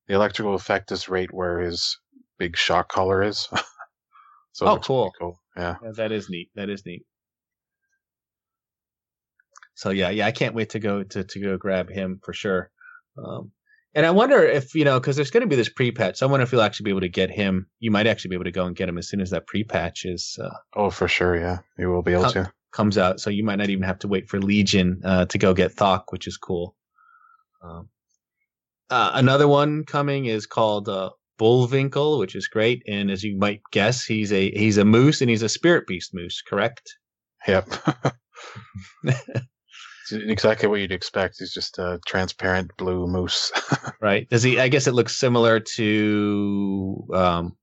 the electrical effect is right where his big shock collar is. [LAUGHS] so Oh, cool. cool. Yeah. Yeah, that is neat. That is neat. So yeah, yeah, I can't wait to go to to go grab him for sure. Um, and I wonder if you know because there's going to be this pre-patch. So I wonder if you'll actually be able to get him. You might actually be able to go and get him as soon as that pre-patch is uh, Oh, for sure. Yeah, you will be able to. Comes out. So you might not even have to wait for Legion uh, to go get Thok, which is cool. Um, uh, another one coming is called uh, Bullwinkle, which is great. And as you might guess, he's a he's a moose and he's a spirit beast moose, correct? Yep. [LAUGHS] [LAUGHS] Exactly what you'd expect. He's just a transparent blue moose. [LAUGHS] Right? Does he? I guess it looks similar to, um,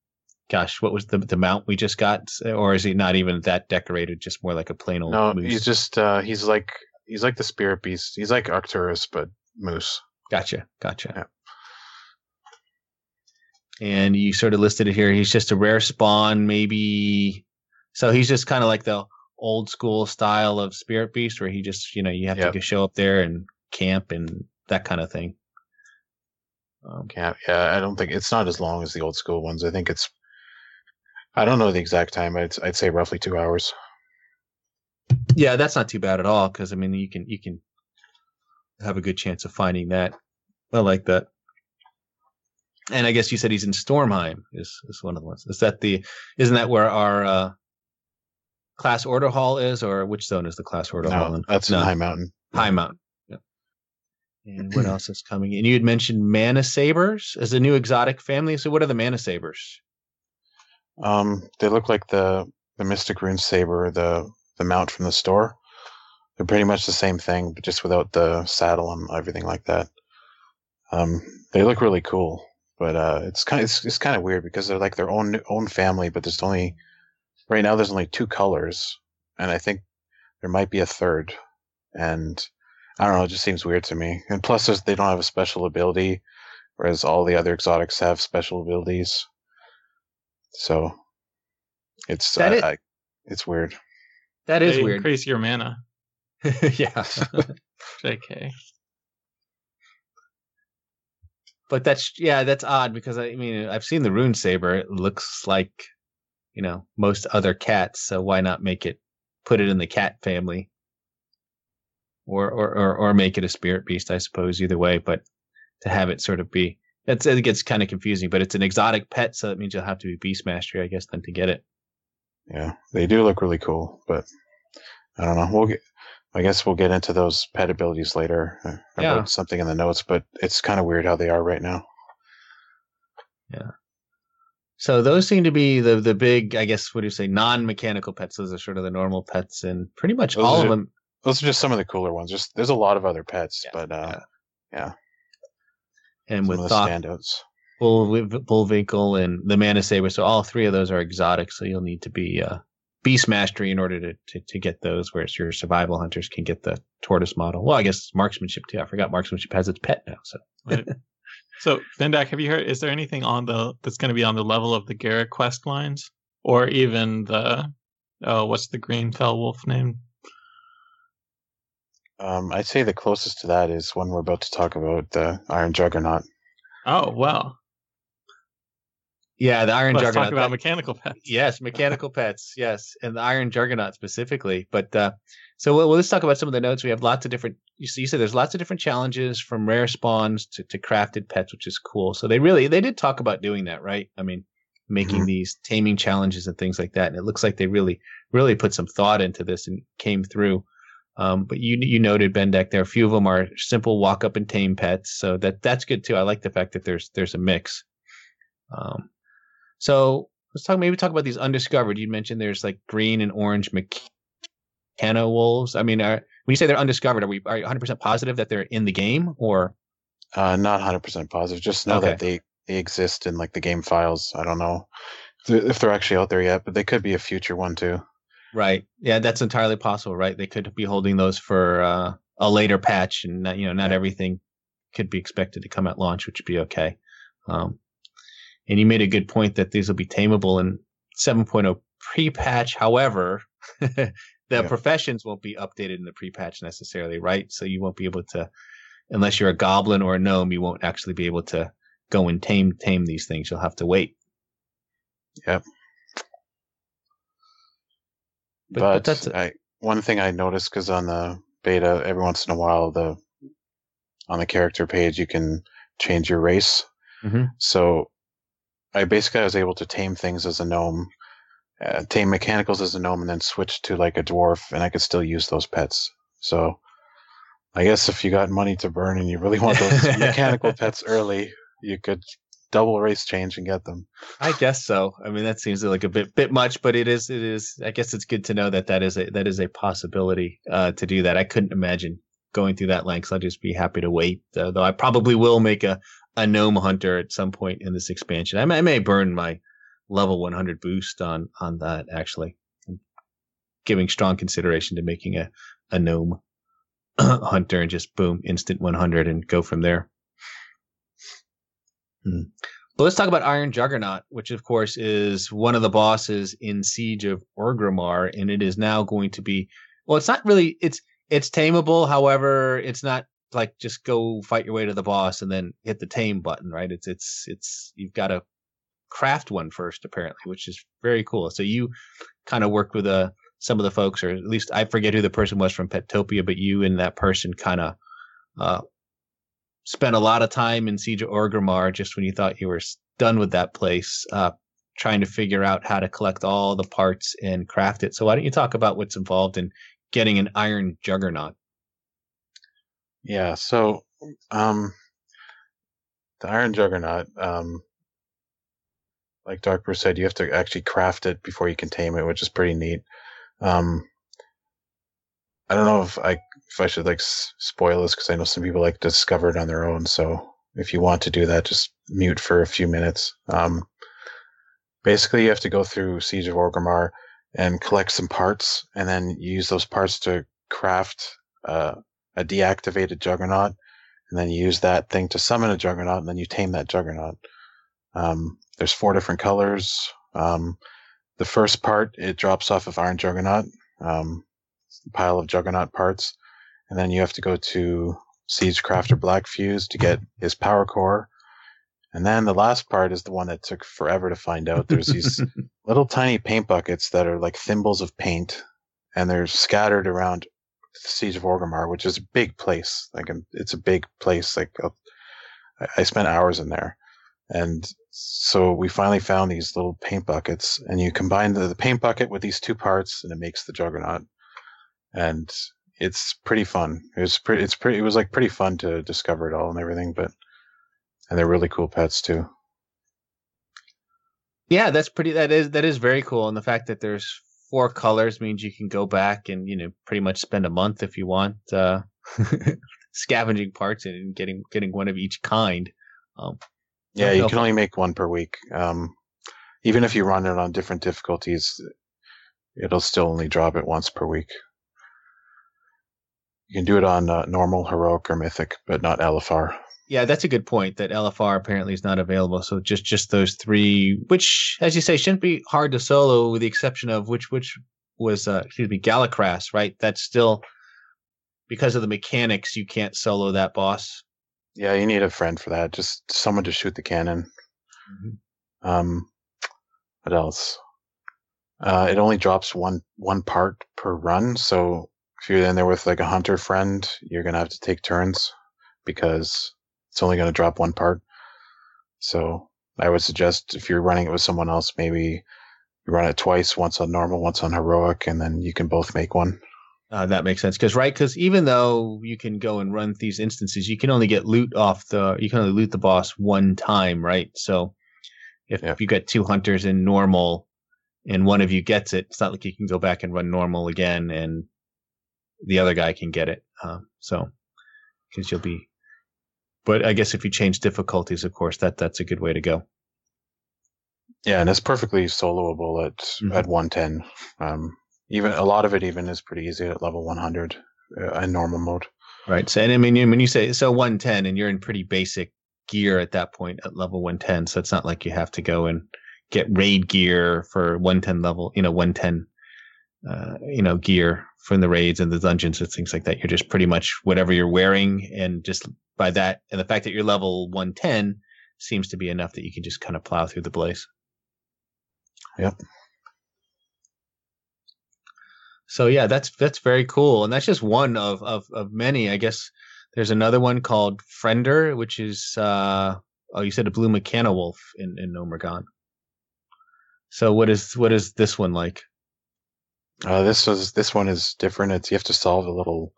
gosh, what was the the mount we just got? Or is he not even that decorated? Just more like a plain old no, moose. he's just uh, he's like he's like the spirit beast. He's like Arcturus, but moose. Gotcha. Gotcha. Yeah. And you sort of listed it here. He's just a rare spawn, maybe. So he's just kind of like the old school style of Spirit Beast, where he just, you know, you have Yep. to show up there and camp and that kind of thing. Um, Yeah, yeah. I don't think it's not as long as the old school ones. I think it's. I don't know the exact time. I'd I'd say roughly two hours. yeah, that's not too bad at all. Because I mean, you can you can have a good chance of finding that. I like that. And I guess you said he's in Stormheim. Is is one of the ones? Is that the? Isn't that where our uh, class order hall is, or which zone is the class order hall No, in? that's in No. Highmountain. High Mountain. Yep. And what [CLEARS THROAT] else is coming? And you had mentioned Mana Sabers as a new exotic family. So what are the Mana Sabers? Um, they look like the the Mystic Runesaber, the the mount from the store. They're pretty much the same thing, but just without the saddle and everything like that. Um, they look really cool, but uh, it's kind of it's, it's kind of weird because they're like their own own family, but there's only right now there's only two colors, and I think there might be a third, and I don't know, it just seems weird to me. And plus, they don't have a special ability, whereas all the other exotics have special abilities. So it's That I, is- I, it's weird. That is They weird. Increase your mana. [LAUGHS] yeah. [LAUGHS] JK. but that's yeah, that's odd because I mean I've seen the rune saber. It looks like you know most other cats, so why not make it put it in the cat family, or or or, or make it a spirit beast? I suppose either way, but to have it sort of be that's it gets kind of confusing. But it's an exotic pet, so that means you'll have to be beast mastery, I guess, then to get it. Yeah, they do look really cool, but I don't know. We'll get. I guess we'll get into those pet abilities later. About Yeah. something in the notes, but it's kind of weird how they are right now. Yeah. So those seem to be the the big, I guess, what do you say, non mechanical pets? Those are sort of the normal pets, and pretty much Those all of them. Those are just some of the cooler ones. Just there's a lot of other pets, Yeah, but uh, And some with of the Thok, standouts. Bull, Bullwinkle and the Mana Saber. So all three of those are exotic. So you'll need to be uh, Beast Mastery in order to, to, to get those, whereas your survival hunters can get the tortoise model. Well, I guess marksmanship too. I forgot marksmanship has its pet now. So Right. [LAUGHS] so, Bendak, have you heard? Is there anything on the that's going to be on the level of the Garra quest lines, or even the oh, what's the green fell wolf name? Um, I'd say the closest to that is one we're about to talk about, the Iron Juggernaut. Oh, well. yeah, the Iron Let's Juggernaut. talk about that- mechanical pets. Yes, mechanical pets. Yes, and the Iron Juggernaut specifically. But uh, so well, let's talk about some of the notes. We have lots of different. You see, you said there's lots of different challenges from rare spawns to, to crafted pets, which is cool. So they really they did talk about doing that, right? I mean, making Mhm. these taming challenges and things like that. And it looks like they really, really put some thought into this and came through. Um, but you you noted Bendak there. A few of them are simple walk up and tame pets, so that that's good too. I like the fact that there's there's a mix. Um, so let's talk maybe talk about these undiscovered. You mentioned there's like green and orange Mechano wolves. I mean, are, when you say they're undiscovered, are we are you 100 percent positive that they're in the game or? Uh, not hundred percent positive. Just know that they they exist in like the game files. I don't know if they're actually out there yet, but they could be a future one too. Right. Yeah, that's entirely possible, right? They could be holding those for uh, a later patch, and not, you know, not Yeah. everything could be expected to come at launch, which would be okay. Um, and you made a good point that these will be tameable in 7.0 pre-patch. However, [LAUGHS] the Yeah. professions won't be updated in the pre-patch necessarily, right? So you won't be able to, unless you're a goblin or a gnome, you won't actually be able to go and tame tame these things. You'll have to wait. Yep. But- But, but that's a- I, one thing I noticed because on the beta, every once in a while, the on the character page you can change your race. Mhm. So I basically I was able to tame things as a gnome, uh, tame mechanicals as a gnome, and then switch to like a dwarf, and I could still use those pets. So I guess if you got money to burn and you really want those [LAUGHS] mechanical pets early, you could double race change and get them. I guess so. I mean, that seems like a bit bit much, but it is it is. I guess it's good to know that that is a that is a possibility uh, to do that. I couldn't imagine going through that lengths. I'll just be happy to wait. Uh, though I probably will make a a gnome hunter at some point in this expansion. I may, I may burn my level 100 boost on on that actually. I'm giving strong consideration to making a a gnome [CLEARS THROAT] hunter and just boom instant 100 and go from there. Hmm. Let's talk about Iron Juggernaut, which of course is one of the bosses in Siege of Orgrimmar, and it is now going to be well, it's not really it's it's tameable, however, it's not like just go fight your way to the boss and then hit the tame button, right? It's it's it's you've got to craft one first, apparently, which is very cool. So you kind of worked with uh, some of the folks, or at least I forget who the person was from Petopia, but you and that person kind of uh, spent a lot of time in Siege of Orgrimmar just when you thought you were done with that place, uh, trying to figure out how to collect all the parts and craft it. So why don't you talk about what's involved in getting an Iron Juggernaut? Yeah, so um the Iron Juggernaut, um like Dark Bruce said, you have to actually craft it before you can tame it, which is pretty neat. Um I don't know if I if I should like s- spoil this because I know some people like discover it on their own. So if you want to do that, just mute for a few minutes. Um, basically, you have to go through Siege of Orgrimmar and collect some parts, and then you use those parts to craft uh, a deactivated Juggernaut, and then you use that thing to summon a Juggernaut, and then you tame that Juggernaut. Um, there's four different colors. Um, the first part it drops off of Iron Juggernaut. Um, pile of juggernaut parts and then you have to go to Siegecrafter Blackfuse to get his power core. And then the last part is the one that took forever to find out. There's these [LAUGHS] little tiny paint buckets that are like thimbles of paint and they're scattered around siege of orgrimmar which is a big place. Like um, it's a big place. Like uh, I- i spent hours in there. And so we finally found these little paint buckets and you combine the, the paint bucket with these two parts and it makes the juggernaut. And it's pretty fun. It was pretty. It's pretty. It was like pretty fun to discover it all and everything. But and they're really cool pets too. Yeah, that's pretty. That is that is very cool, and the fact that there's four colors means you can go back and you know pretty much spend a month if you want uh, [LAUGHS] scavenging parts and getting getting one of each kind. Um, Yeah, you can only make one per week. Um, even if you run it on different difficulties, it'll still only drop it once per week. You can do it on uh, normal, heroic, or mythic, but not LFR. yeah, that's a good point. That LFR apparently is not available. So just just those three, which, as you say, shouldn't be hard to solo, with the exception of which which was uh, excuse me, Galakras, right? That's still because of the mechanics, you can't solo that boss. Yeah, you need a friend for that. Just someone to shoot the cannon. Um, what else? Uh, it only drops one one part per run, so if you're in there with like a hunter friend, you're gonna have to take turns because it's only gonna drop one part. So I would suggest if you're running it with someone else, maybe you run it twice, once on normal, once on heroic, and then you can both make one. Uh, that makes sense because right because even though you can go and run these instances, you can only get loot off the you can only loot the boss one time, right? So if Yeah. you get two hunters in normal and one of you gets it, it's not like you can go back and run normal again and the other guy can get it. Um, so because you'll be, but I guess if you change difficulties, of course that that's a good way to go. Yeah, and it's perfectly soloable at Mhm. at 110. Um, even a lot of it even is pretty easy at level 100 uh, in normal mode. Right. So, and I mean, when you say so 110 and you're in pretty basic gear at that point at level 110, so it's not like you have to go and get raid gear for 110 level, you know, 110, uh, you know, gear from the raids and the dungeons and things like that. You're just pretty much whatever you're wearing. And just by that, and the fact that you're level 110 seems to be enough that you can just kind of plow through the blaze. Yep. So yeah, that's that's very cool, and that's just one of of of many. I guess there's another one called Friender, which is uh oh, you said a blue Mechano Wolf in in Gnomeregan. So what is what is this one like? Uh, this was this one is different. It's you have to solve a little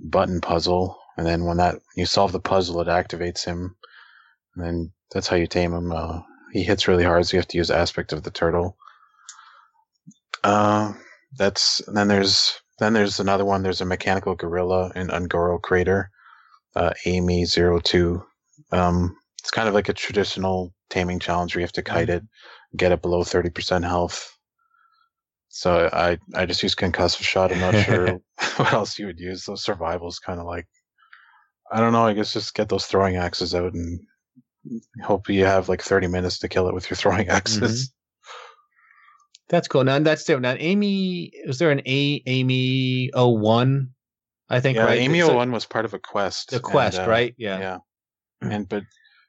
button puzzle, and then when that you solve the puzzle, it activates him, and then that's how you tame him. Uh, he hits really hard, so you have to use aspect of the turtle. Uh, that's and then there's then there's another one. There's a mechanical gorilla in Un'Goro Crater, uh, A-Me 02. Um, it's kind of like a traditional taming challenge where you have to kite it, get it below thirty percent health. So I I just use concussive shot. I'm not sure [LAUGHS] [LAUGHS] what else you would use. Those survivals kind of like I don't know. I guess just get those throwing axes out and hope you have like 30 minutes to kill it with your [LAUGHS] throwing axes. That's cool. Now that's different. Now Amy, was there an A Amy 01? I think Yeah, right. Amy So- 01 was part of a quest. the and, quest, uh, right? Yeah. Yeah. And but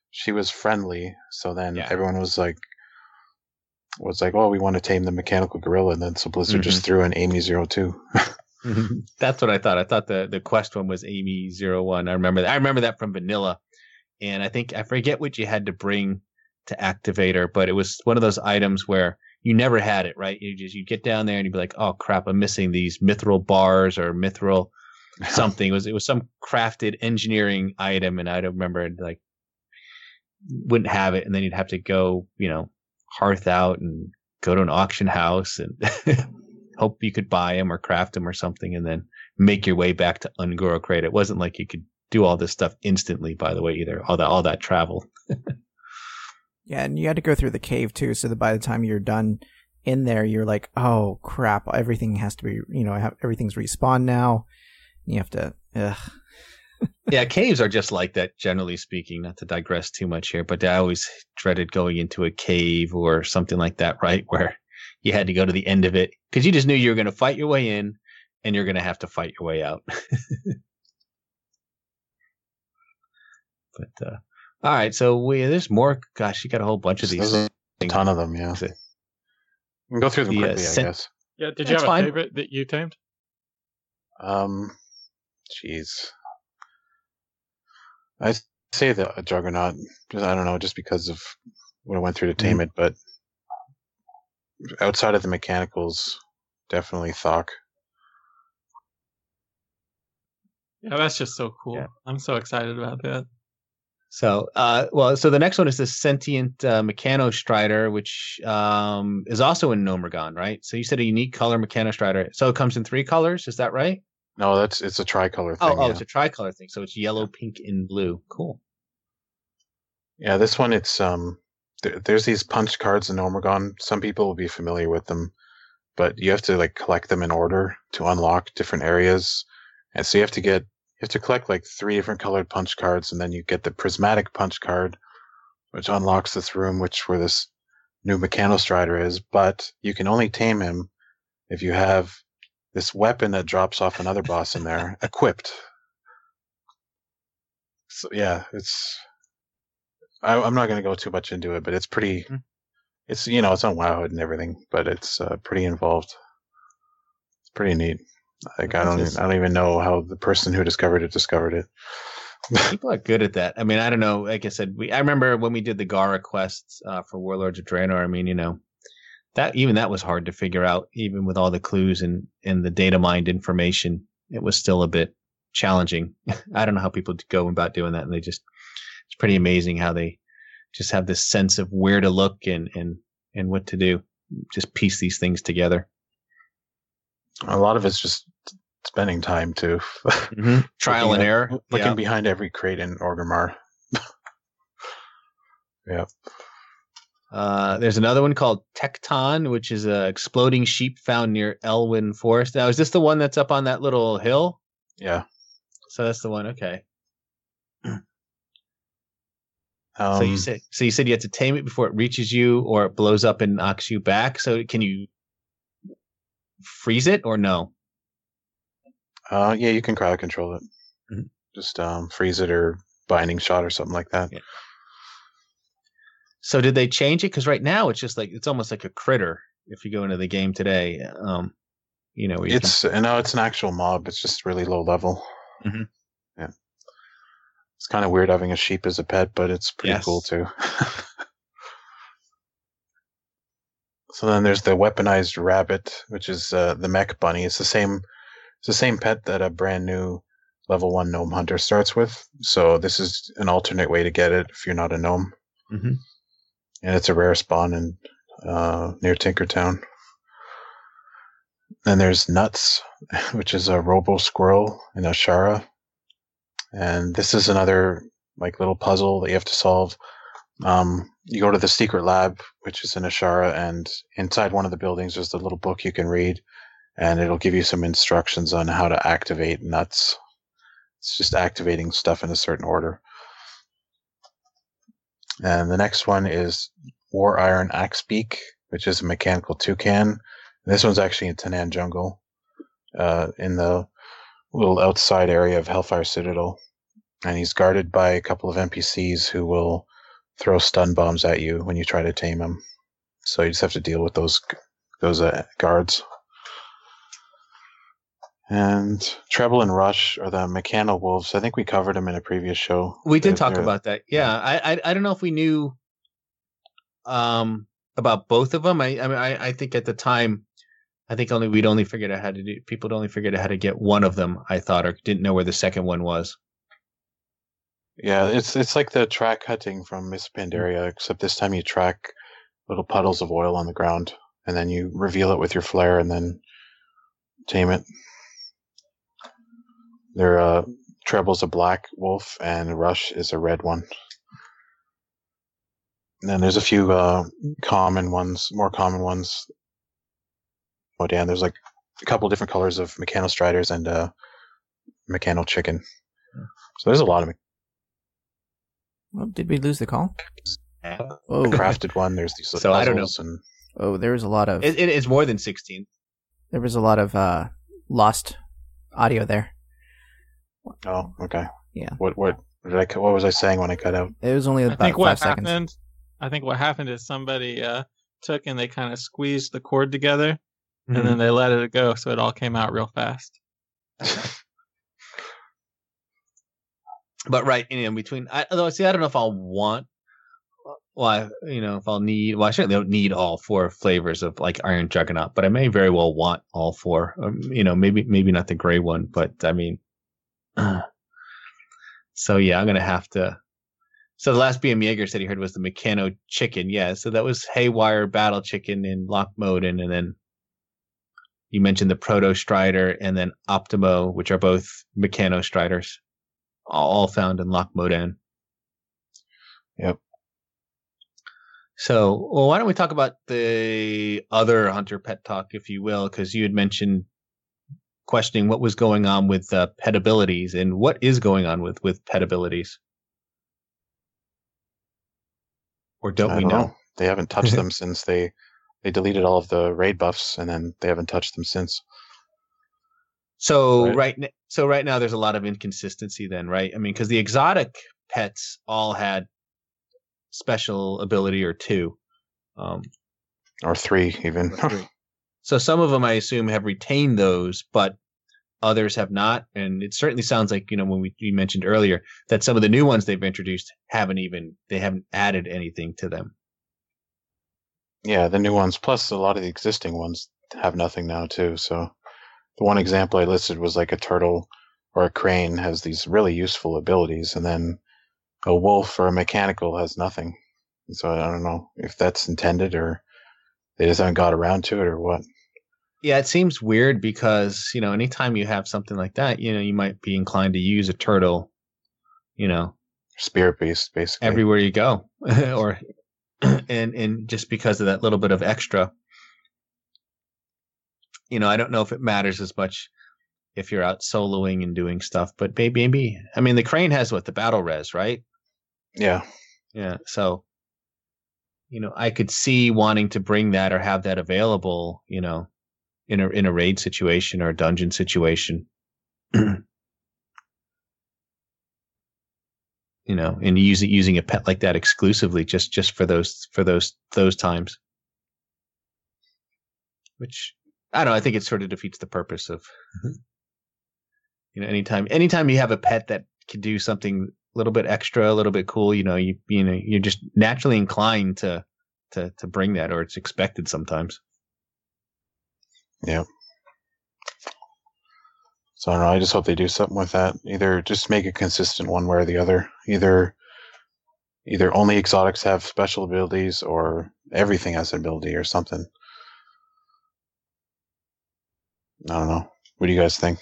she was friendly, so then Yeah. everyone was like was like, "Oh, we want to tame the mechanical gorilla," and then so Blizzard just Mm-hmm. threw in A-Me 02. That's what I thought. I thought the the quest one was A-Me 01. I remember that. I remember that from Vanilla. And I think I forget what you had to bring to activate her, but it was one of those items where you never had it, right? You just you'd get down there and you'd be like, "Oh crap, I'm missing these mithril bars or mithril [LAUGHS] something." It was it was some crafted engineering item, and I don't remember like wouldn't have it, and then you'd have to go, you know, hearth out and go to an auction house and [LAUGHS] hope you could buy them or craft them or something, and then make your way back to Un'Goro Crate. It wasn't like you could do all this stuff instantly, by the way, either. All that all that travel. [LAUGHS] Yeah, and you had to go through the cave too, so that by the time you're done in there, you're like, oh crap, everything has to be, you know, everything's respawned now. You have to, ugh. Yeah, caves are just like that, generally speaking. Not to digress too much here, but I always dreaded going into a cave or something like that, right? Where you had to go to the end of it because you just knew you were going to fight your way in and you're going to have to fight your way out. [LAUGHS] but, uh, all right. So we, there's more. Gosh, you got a whole bunch of these. There's a ton of them, yeah. Is We can go through them The, uh, quickly, I guess. Yeah. Did you That's have fine. a favorite that you tamed? Um, jeez. I say the Juggernaut. Just I don't know, just because of what I went through to Mm-hmm. tame it. But outside of the mechanicals, definitely Thok. Yeah, that's just so cool. Yeah. I'm so excited about that. So, uh, well, so the next one is the sentient uh, Mechano Strider, which um, is also in Gnomeregan, right? So you said a unique color Mechano Strider. So it comes in three colors, is that right? No, that's it's a tricolor Oh, thing. oh, yeah. it's a tricolor thing. So it's yellow, pink, and blue. Cool. Yeah, this one it's um there, there's these punch cards in Gnomeregan. Some people will be familiar with them, but you have to like collect them in order to unlock different areas. And so you have to get you have to collect like three different colored punch cards and then you get the prismatic punch card which unlocks this room which where this new Mechanostrider is, but you can only tame him if you have this weapon that drops off another boss in there equipped. So yeah, it's I, I'm not going to go too much into it, but it's pretty. Mhm. It's you know it's on WoW and everything, but it's uh, pretty involved. It's pretty neat. Like I don't, even, I don't even know how the person who discovered it discovered it. [LAUGHS] People are good at that. I mean, I don't know. Like I said, we I remember when we did the Garra quests uh, for Warlords of Draenor. I mean, you know, that even that was hard to figure out, even with all the clues and and the data mined information. It was still a bit challenging. [LAUGHS] I don't know how people go about doing that, and they just it's pretty amazing how they just have this sense of where to look and and and what to do. Just piece these things together. A lot of it's just spending time too. Mm-hmm. [LAUGHS] Trial and at- error. Looking Yeah. behind every crate in Orgrimmar. [LAUGHS] yeah. Uh, there's another one called Tecton, which is a exploding sheep found near Elwynn Forest. Now, is this the one that's up on that little hill? Yeah. So that's the one. Okay. [CLEARS THROAT] Um, so you said so you said you have to tame it before it reaches you, or it blows up and knocks you back. So can you freeze it or no? Uh, yeah, you can crowd control it. Mhm. Just um, freeze it or binding shot or something like that. Yeah. So did they change it? Because right now it's just like it's almost like a critter. If you go into the game today, um, you know, you It's uh, no, it's an actual mob. It's just really low level. Mhm. Yeah. It's kind of weird having a sheep as a pet, but it's pretty Yes. cool too. [LAUGHS] so then there's the weaponized rabbit, which is uh, the mech bunny. It's the same. It's the same pet that a brand new level one gnome hunter starts with. So this is an alternate way to get it if you're not a gnome, can, And it's a rare spawn in uh, near Tinkertown. Then there's Nuts, [LAUGHS] which is a robo squirrel in Azshara. And this is another like little puzzle that you have to solve. Um, you go to the secret lab, which is in Azshara, and inside one of the buildings there's a little book you can read, and it'll give you some instructions on how to activate nuts. It's just activating stuff in a certain order. And the next one is War Iron Axebeak, which is a mechanical toucan. This one's actually in Tanaan Jungle, uh, in the little outside area of Hellfire Citadel. And he's guarded by a couple of NPCs who will throw stun bombs at you when you try to tame him. So you just have to deal with those those uh, guards. And Treble and Rush are the Mechano Wolves. I think we covered them in a previous show. We did They're- talk they're- about that. Yeah, I, I I don't know if we knew um about both of them. I I mean I, I think at the time I think only we'd only figured out how to do people only figured out how to get one of them, I thought, or didn't know where the second one was. Yeah, it's it's like the track hunting from Miss Pandaria, except this time you track little puddles of oil on the ground, and then you reveal it with your flare, and then tame it. Their uh, Treble's a black wolf, and Rush is a red one. And then there's a few uh, common ones, more common ones. Oh, damn! There's like a couple different colors of Mechano Striders and uh, Mechano Chicken. So there's a lot of Me- Well, did we lose the call? It, Oh, crafted one. There's these So, I don't know. and oh, there was a lot of it is more than sixteen. there was a lot of uh, lost audio there. Oh, okay. Yeah. What what what did I what was I saying when I cut out? It was only I about think five what seconds. happened. I think what happened is somebody uh, took and they kind of squeezed the cord together, Mm-hmm. and then they let it go, so it all came out real fast. But right, in between, I, although I see, I don't know if I'll want. Well, I, you know, if I'll need. Well, I certainly don't need all four flavors of like Iron Juggernaut, but I may very well want all four. Um, you know, maybe maybe not the gray one, but I mean. Uh, so yeah, I'm gonna have to. So the last BM Jaeger said he heard was the Mechano chicken. Yeah, so that was Haywire Battle Chicken in Loch Modan, and then you mentioned the Proto Strider and then Optimo, which are both Mechano Striders all found in Loch Modan. Yep. So, well, why don't we talk about the other hunter pet talk, if you will, because you had mentioned questioning what was going on with uh, pet abilities and what is going on with with pet abilities, or don't I we don't know? know. They haven't touched [LAUGHS] them since they they deleted all of the raid buffs, and then they haven't touched them since. So Right. right, so right now there's a lot of inconsistency. Then, right? I mean, because the exotic pets all had special ability or two. Um, Or three even. Three. [LAUGHS] So some of them, I assume, have retained those, but others have not. And it certainly sounds like, you know, when we, we mentioned earlier that some of the new ones they've introduced haven't even, they haven't added anything to them. Yeah, the new ones, plus a lot of the existing ones have nothing now too. So the one example I listed was like a turtle or a crane has these really useful abilities, and then a wolf or a mechanical has nothing. So I don't know if that's intended or they just haven't got around to it or what. Yeah, it seems weird because, you know, anytime you have something like that, you know, you might be inclined to use a turtle, you know, Spirit beast, basically. everywhere you go [LAUGHS] or [CLEARS THROAT] and and just because of that little bit of extra you know i don't know if it matters as much if you're out soloing and doing stuff but maybe maybe i mean the crane has what the battle res right yeah. yeah so you know i could see wanting to bring that or have that available you know in a in a raid situation or a dungeon situation. [CLEARS THROAT] You know and using using a pet like that exclusively just just for those for those those times. Which i don't know i think it sort of defeats the purpose of mm-hmm. you know anytime anytime you have a pet that can do something a little bit extra a little bit cool you know you you know you're just naturally inclined to to to bring that or it's expected sometimes Yeah. So I don't know. I just hope they do something with that. Either just make it consistent one way or the other. Either either only exotics have special abilities or everything has an ability or something. I don't know. What do you guys think?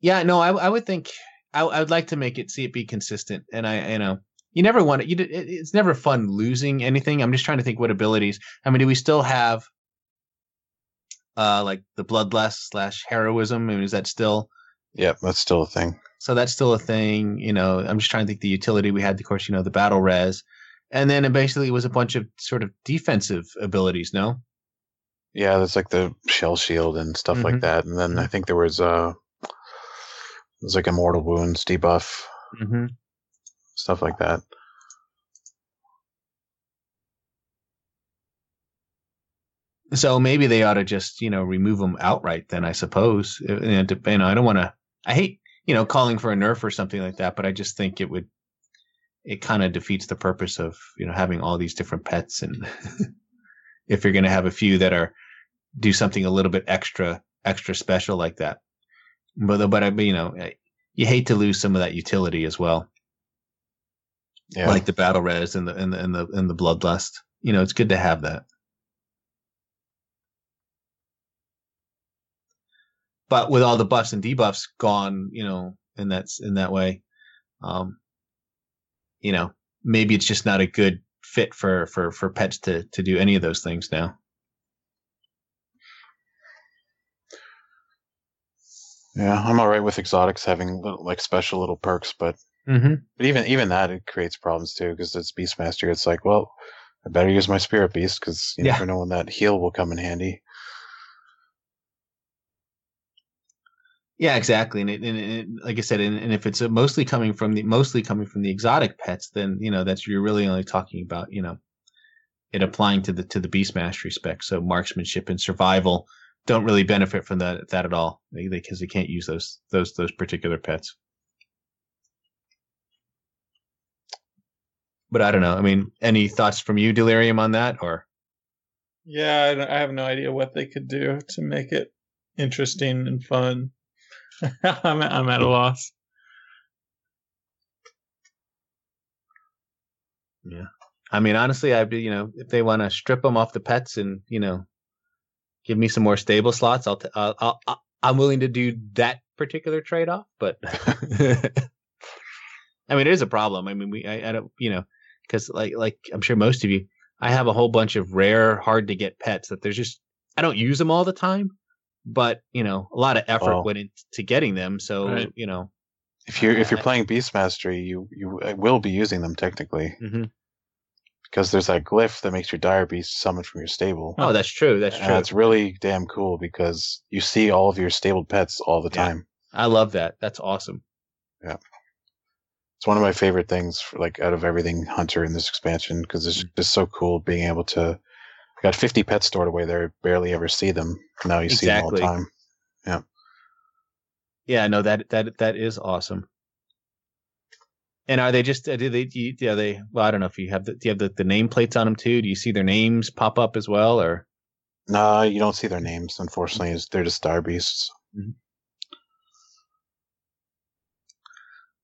Yeah, no, I, I would think I, I would like to make it see it be consistent, and I, you know, you never want it. You, it's never fun losing anything. I'm just trying to think what abilities. I mean, do we still have, uh, like the bloodlust slash heroism? I mean, is that still? Yep, that's still a thing. So that's still a thing. You know, I'm just trying to think the utility we had. Of course, you know, the battle res, and then it basically was a bunch of sort of defensive abilities. No. Yeah, there's like the shell shield and stuff Mhm. like that. And then I think there was uh there's like immortal wounds debuff, Mm-hmm. Stuff like that. So maybe they ought to just, you know, remove them outright. Then I suppose. And, You know, I don't want to. I hate, you know, calling for a nerf or something like that, but I just think it would. It kind of defeats the purpose of you know having all these different pets, and [LAUGHS] if you're going to have a few that are do something a little bit extra, extra special like that. But but I, you know, eh, you hate to lose some of that utility as well, Yeah. like the battle res and the and the and the and the bloodlust. You know, it's good to have that. but with all the buffs and debuffs gone, you know, in that's in that way, um, you know, maybe it's just not a good fit for for for pets to to do any of those things now. yeah, I'm all right with exotics having little, like special little perks, but Mm-hmm. but even even that it creates problems too because it's Beastmaster. It's like, well, I better use my Spirit Beast because you Yeah. never know when that heal will come in handy. Yeah, exactly. And, it, and it, like I said, and, and if it's mostly coming from the mostly coming from the exotic pets, then you know that's you're really only talking about you know it applying to the to the beast mastery spec. So marksmanship and survival don't really benefit from that that at all because they, 'cause they can't use those those those particular pets. But I don't know. I mean, any thoughts from you, Delirium, on that, or Yeah, I, I have no idea what they could do to make it interesting and fun. [LAUGHS] I'm I'm at a loss. Yeah, I mean, honestly, I'd be, you know, if they want to strip them off the pets and, you know, give me some more stable slots, I'll, t- I'll, I'll, I'll I'm willing to do that particular trade off. But [LAUGHS] I mean, it is a problem. I mean, we, I, I don't, you know, because like, like I'm sure most of you, I have a whole bunch of rare, hard to get pets that there's just, I don't use them all the time, but you know, a lot of effort Oh. went into getting them. So, Right. you know, If you're if you're Uh, playing Beastmastery, you you uh, will be using them technically mhm. because there's that glyph that makes your dire beast summon from your stable. oh, that's true. That's and true. it's really damn cool because you see all of your stabled pets all the Yeah. time. I love that. That's awesome. It's one of my favorite things, for, like out of everything Hunter in this expansion, because it's Mm. just so cool being able to got 50 pets stored away there. Barely ever see them. Now you see them all the time. Yeah, yeah no, that that that is awesome. And are they just uh, do they do you, are they well I don't know if you have the do you have the, the nameplates on them too? Do you see their names pop up as well or No, you don't see their names. Unfortunately, they're just star beasts.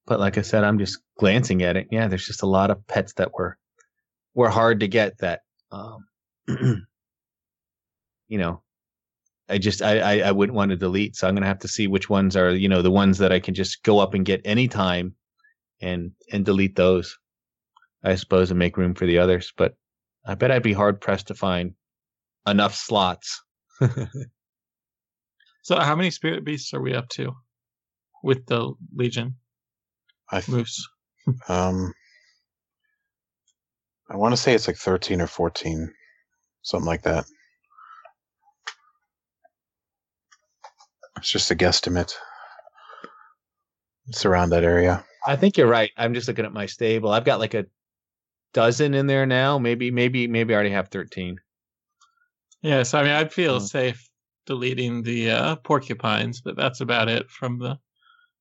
But like I said, I'm just glancing at it. Yeah, there's just a lot of pets that were were hard to get that um [CLEARS THROAT] you know I just I, I I wouldn't want to delete, so I'm gonna have to see which ones are you know the ones that I can just go up and get anytime and and delete those, I suppose, and make room for the others. But I bet I'd be hard pressed to find enough slots. [LAUGHS] So how many spirit beasts are we up to with the Legion I th- moose? [LAUGHS] um, I want to say it's like 13 or 14, something like that. It's just a guesstimate. It's around that area. I think you're right. I'm just looking at my stable. I've got like a dozen in there now. Maybe maybe maybe I already have thirteen. Yeah, so I mean, I'd feel Mm. safe deleting the uh, porcupines, but that's about it from the.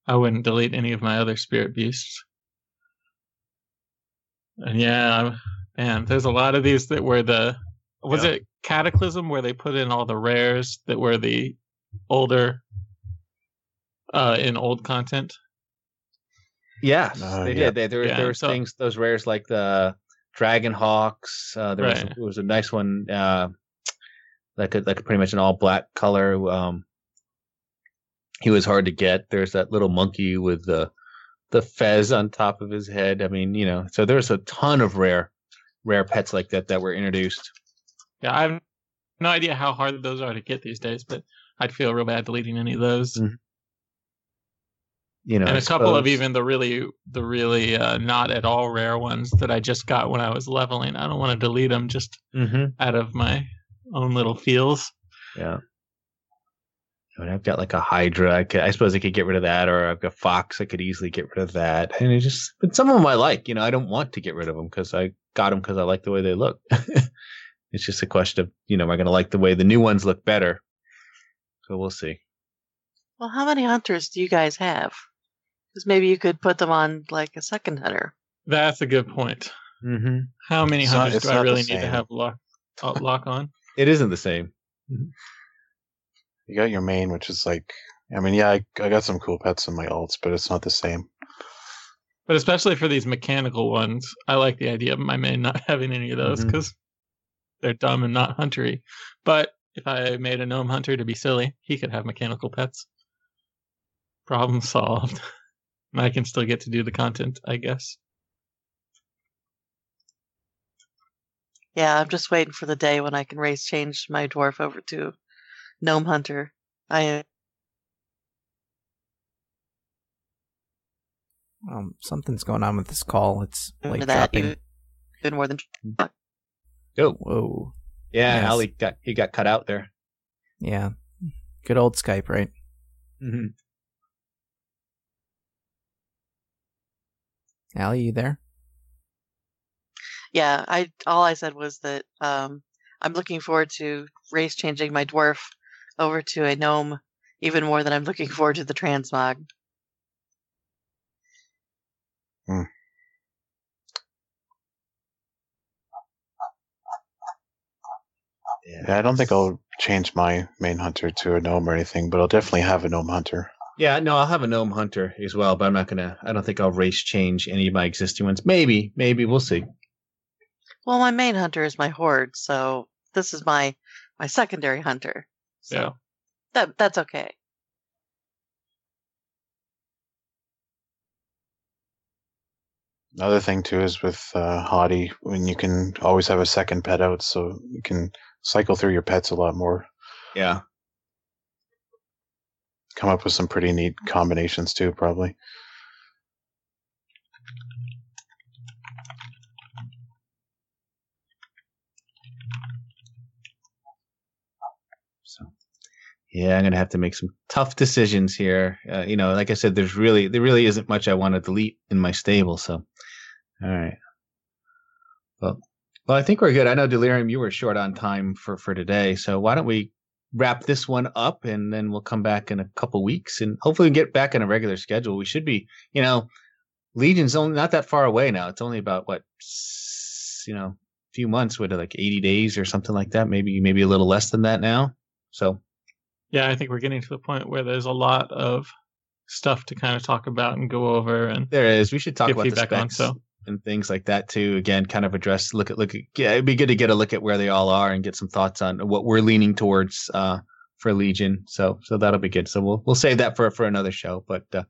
I wouldn't delete any of my other spirit beasts. And yeah, I'm- man, there's a lot of these that were the. Was Yeah. it Cataclysm where they put in all the rares that were the older, uh, in old content? Yes, Uh, they yeah. did. They, there, Yeah, there were so- things, those rares like the Dragon Hawks. Uh, there was, Right. there was a nice one, uh, like a, like pretty much an all black color. Um, he was hard to get. There's that little monkey with the the fez on top of his head. I mean, you know, so there's a ton of rare rare pets like that that were introduced. Yeah, I have no idea how hard those are to get these days, but I'd feel real bad deleting any of those. Mm, You know, and a couple of even the really the really uh, not at all rare ones that I just got when I was leveling. I don't want to delete them just Mhm. out of my own little feels. Yeah. I mean, I've got like a Hydra. I, could, I suppose I could get rid of that, or I've got Fox. I could easily get rid of that. And it just, but some of them I like. You know, I don't want to get rid of them because I got them because I like the way they look. [LAUGHS] it's just a question of, you know, am I going to like the way the new ones look better? So we'll see. Well, how many hunters do you guys have? Because maybe you could put them on like a second hunter. That's a good point. Mm-hmm. How many It's hunters it's do I really need to have lock uh, lock on? It isn't the same. You got your main, which is like, I mean, yeah, I, I got some cool pets in my alts, but it's not the same. But especially for these mechanical ones, I like the idea of my main not [LAUGHS] having any of those mm-hmm. because they're dumb and not huntery. But if I made a gnome hunter to be silly, he could have mechanical pets. Problem solved. [LAUGHS] and I can still get to do the content, I guess. Yeah, I'm just waiting for the day when I can race change my dwarf over to gnome hunter. I Um, something's going on with this call. It's like that dropping. even, even more than Oh, Whoa. yeah. Yes. Ali got, he got cut out there. Yeah. Good old Skype, right? Mm-hmm. Allie, you there? yeah. I all I said was that um, I'm looking forward to race changing my dwarf over to a gnome even more than I'm looking forward to the transmog. Hmm. Yeah, I don't think I'll change my main hunter to a gnome or anything, but I'll definitely have a gnome hunter. Yeah, no, I'll have a gnome hunter as well, but I'm not gonna. I don't think I'll race change any of my existing ones. Maybe, maybe we'll see. Well, my main hunter is my horde, so this is my my secondary hunter. So Yeah. that that's okay. Another thing too is with uh, Hati, when you can always have a second pet out, so you can cycle through your pets a lot more. Yeah, Come up with some pretty neat combinations too, probably. Yeah, I'm gonna have to make some tough decisions here. Uh, you know, like I said, there's really there really isn't much I want to delete in my stable. So, all right. Well, Well, I think we're good. I know Delirium, you were short on time for for today, so why don't we wrap this one up and then we'll come back in a couple weeks and hopefully get back on a regular schedule. We should be, you know, Legion's only not that far away now. It's only about what, you know, a few months, what like eighty days or something like that. Maybe maybe a little less than that now. So, yeah, I think we're getting to the point where there's a lot of stuff to kind of talk about and go over and there is. We should talk about the feedback specs on. So and things like that too. Again, kind of address look at look at yeah, it'd be good to get a look at where they all are and get some thoughts on what we're leaning towards uh, for Legion. So so that'll be good. So we'll we'll save that for for another show. But uh,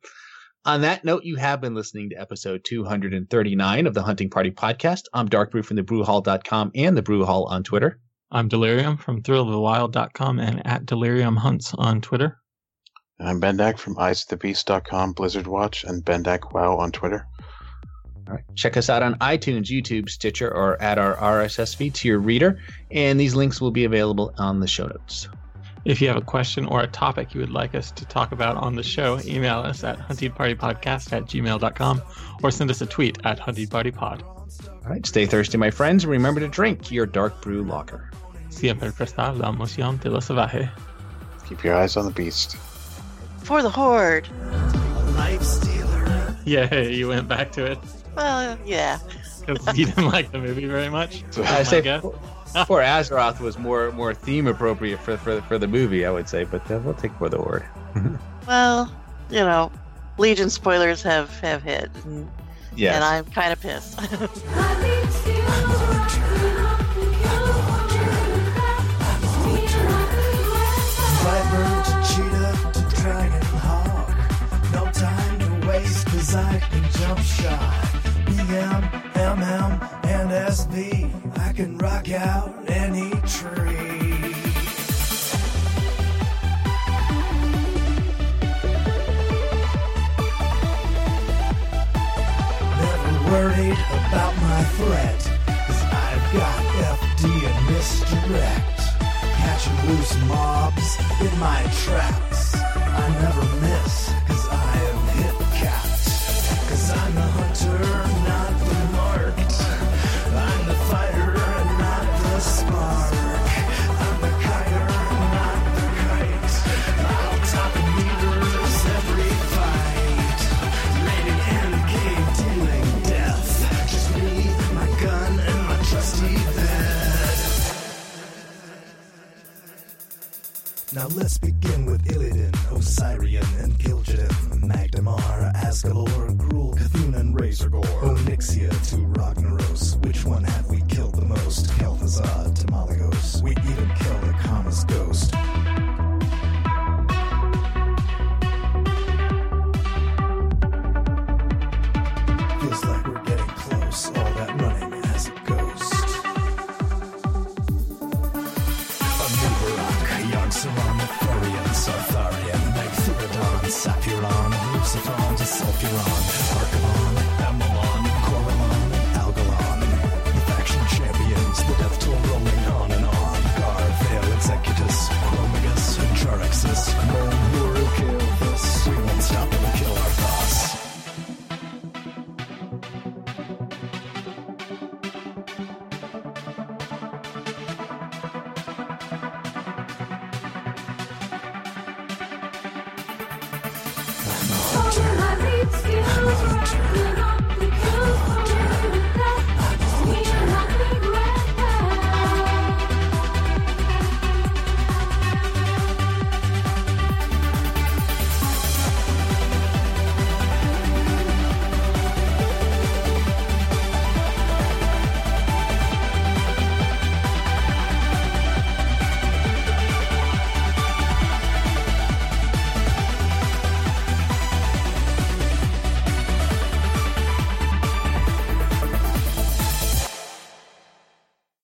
on that note, you have been listening to episode 239 of the Hunting Party podcast. I'm Dark Brew from the Brewhall.com and the Brew Hall on Twitter. I'm Delirium from thrillofthewild.com and at Delirium Hunts on Twitter. And I'm Bendak from eyesonthebeast.com, Blizzard Watch, and Bendak Wow on Twitter. All right. Check us out on iTunes, YouTube, Stitcher, or add our RSS feed to your reader. And these links will be available on the show notes. If you have a question or a topic you would like us to talk about on the show, email us at huntingpartypodcast at gmail.com or send us a tweet at huntingpartypod. All right. Stay thirsty, my friends. and Remember to drink your dark brew lager. Siempre prestar la emoción de lo salvaje. Keep your eyes on the beast. For the Horde. Life stealer. Yeah, you went back to it Well, yeah. because you didn't [LAUGHS] like the movie very much. [LAUGHS] I say for [LAUGHS] Azeroth was more more theme appropriate for for, for the movie, I would say, but uh, we'll take for the word. Well, you know, Legion spoilers have have hit, and, Yes. and I'm kind of pissed. [LAUGHS] Viper to cheetah to dragon hawk. No time to waste, cause I can jump shot. BM, MM, and SV. I can rock out any tree. Worried about my threat, cause I've got FD and misdirect. Catching loose mobs in my traps.